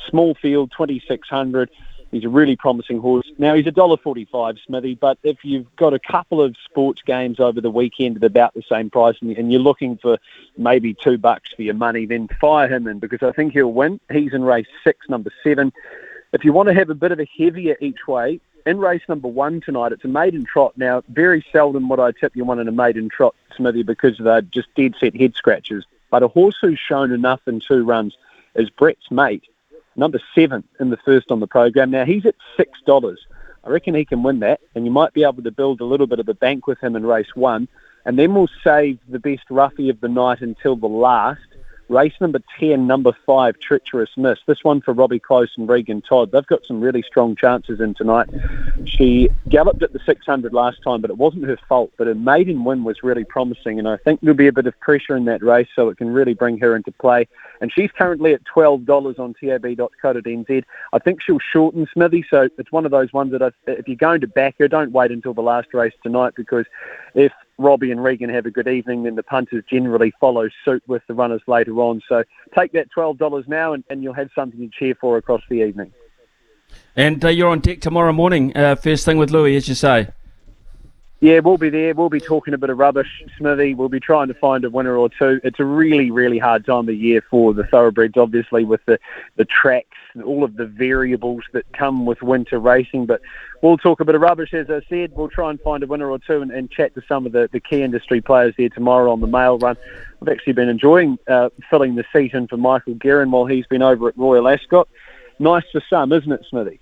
Small field, 2600. He's a really promising horse. Now he's a dollar forty-five, Smithy. But if you've got a couple of sports games over the weekend at about the same price, and you're looking for maybe two bucks for your money, then fire him in because I think he'll win. He's in race six, number seven. If you want to have a bit of a heavier each way, in race number one tonight, it's a maiden trot. Now, very seldom would I tip you one in a maiden trot, Smithy, because they're just dead set head scratches. But a horse who's shown enough in two runs is Brett's mate, number seven in the first on the program. Now, he's at six dollars. I reckon he can win that, and you might be able to build a little bit of a bank with him in race one. And then we'll save the best roughie of the night until the last. Race number 10, number 5, Treacherous Miss. This one for Robbie Close and Regan Todd. They've got some really strong chances in tonight. She galloped at the 600 last time, but it wasn't her fault. But her maiden win was really promising, and I think there'll be a bit of pressure in that race, so it can really bring her into play. And she's currently at $12 on tab.co.nz. I think she'll shorten Smithy, so it's one of those ones that I, if you're going to back her, don't wait until the last race tonight, because if Robbie and Regan have a good evening, then the punters generally follow suit with the runners later on. So take that $12 now, and, and you'll have something to cheer for across the evening. And uh, you're on deck tomorrow morning, uh, first thing with Louis, as you say. Yeah, we'll be there. We'll be talking a bit of rubbish, Smithy. We'll be trying to find a winner or two. It's a really, really hard time of year for the thoroughbreds, obviously, with the, the tracks and all of the variables that come with winter racing. But we'll talk a bit of rubbish, as I said. We'll try and find a winner or two and, and chat to some of the, the key industry players there tomorrow on the mail run. I've actually been enjoying uh, filling the seat in for Michael Guerin while he's been over at Royal Ascot. Nice for some, isn't it, Smithy?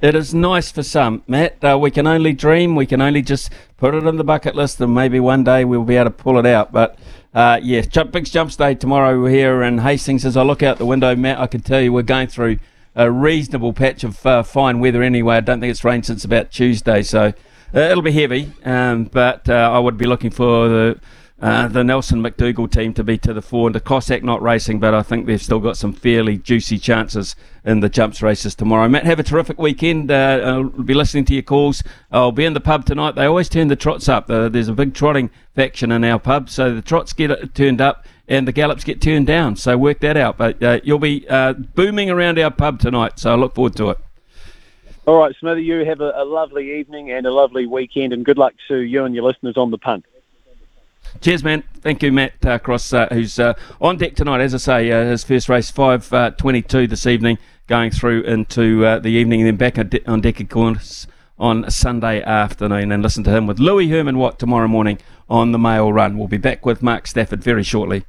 It is nice for some, Matt. Uh, we can only dream. We can only just put it in the bucket list, and maybe one day we'll be able to pull it out. But uh, yeah, jump, big jumps day tomorrow here in Hastings. As I look out the window, Matt, I can tell you we're going through a reasonable patch of uh, fine weather anyway. I don't think it's rained since about Tuesday, so uh, it'll be heavy. Um, but uh, I would be looking for the uh, the Nelson McDougall team to be to the fore and the Cossack not racing, but I think they've still got some fairly juicy chances in the jumps races tomorrow. Matt, have a terrific weekend. Uh, I'll be listening to your calls. I'll be in the pub tonight. They always turn the trots up. Uh, there's a big trotting faction in our pub, so the trots get turned up and the gallops get turned down. So work that out. But uh, you'll be uh, booming around our pub tonight, so I look forward to it. All right, Smithy, you have a, a lovely evening and a lovely weekend, and good luck to you and your listeners on the punt. Cheers, man. Thank you, Matt uh, Cross, uh, who's uh, on deck tonight. As I say, uh, his first race, 5.22 this evening, going through into uh, the evening, and then back on deck, of course, on Sunday afternoon. And listen to him with Louis Herman Watt tomorrow morning on the Mail Run. We'll be back with Mark Stafford very shortly.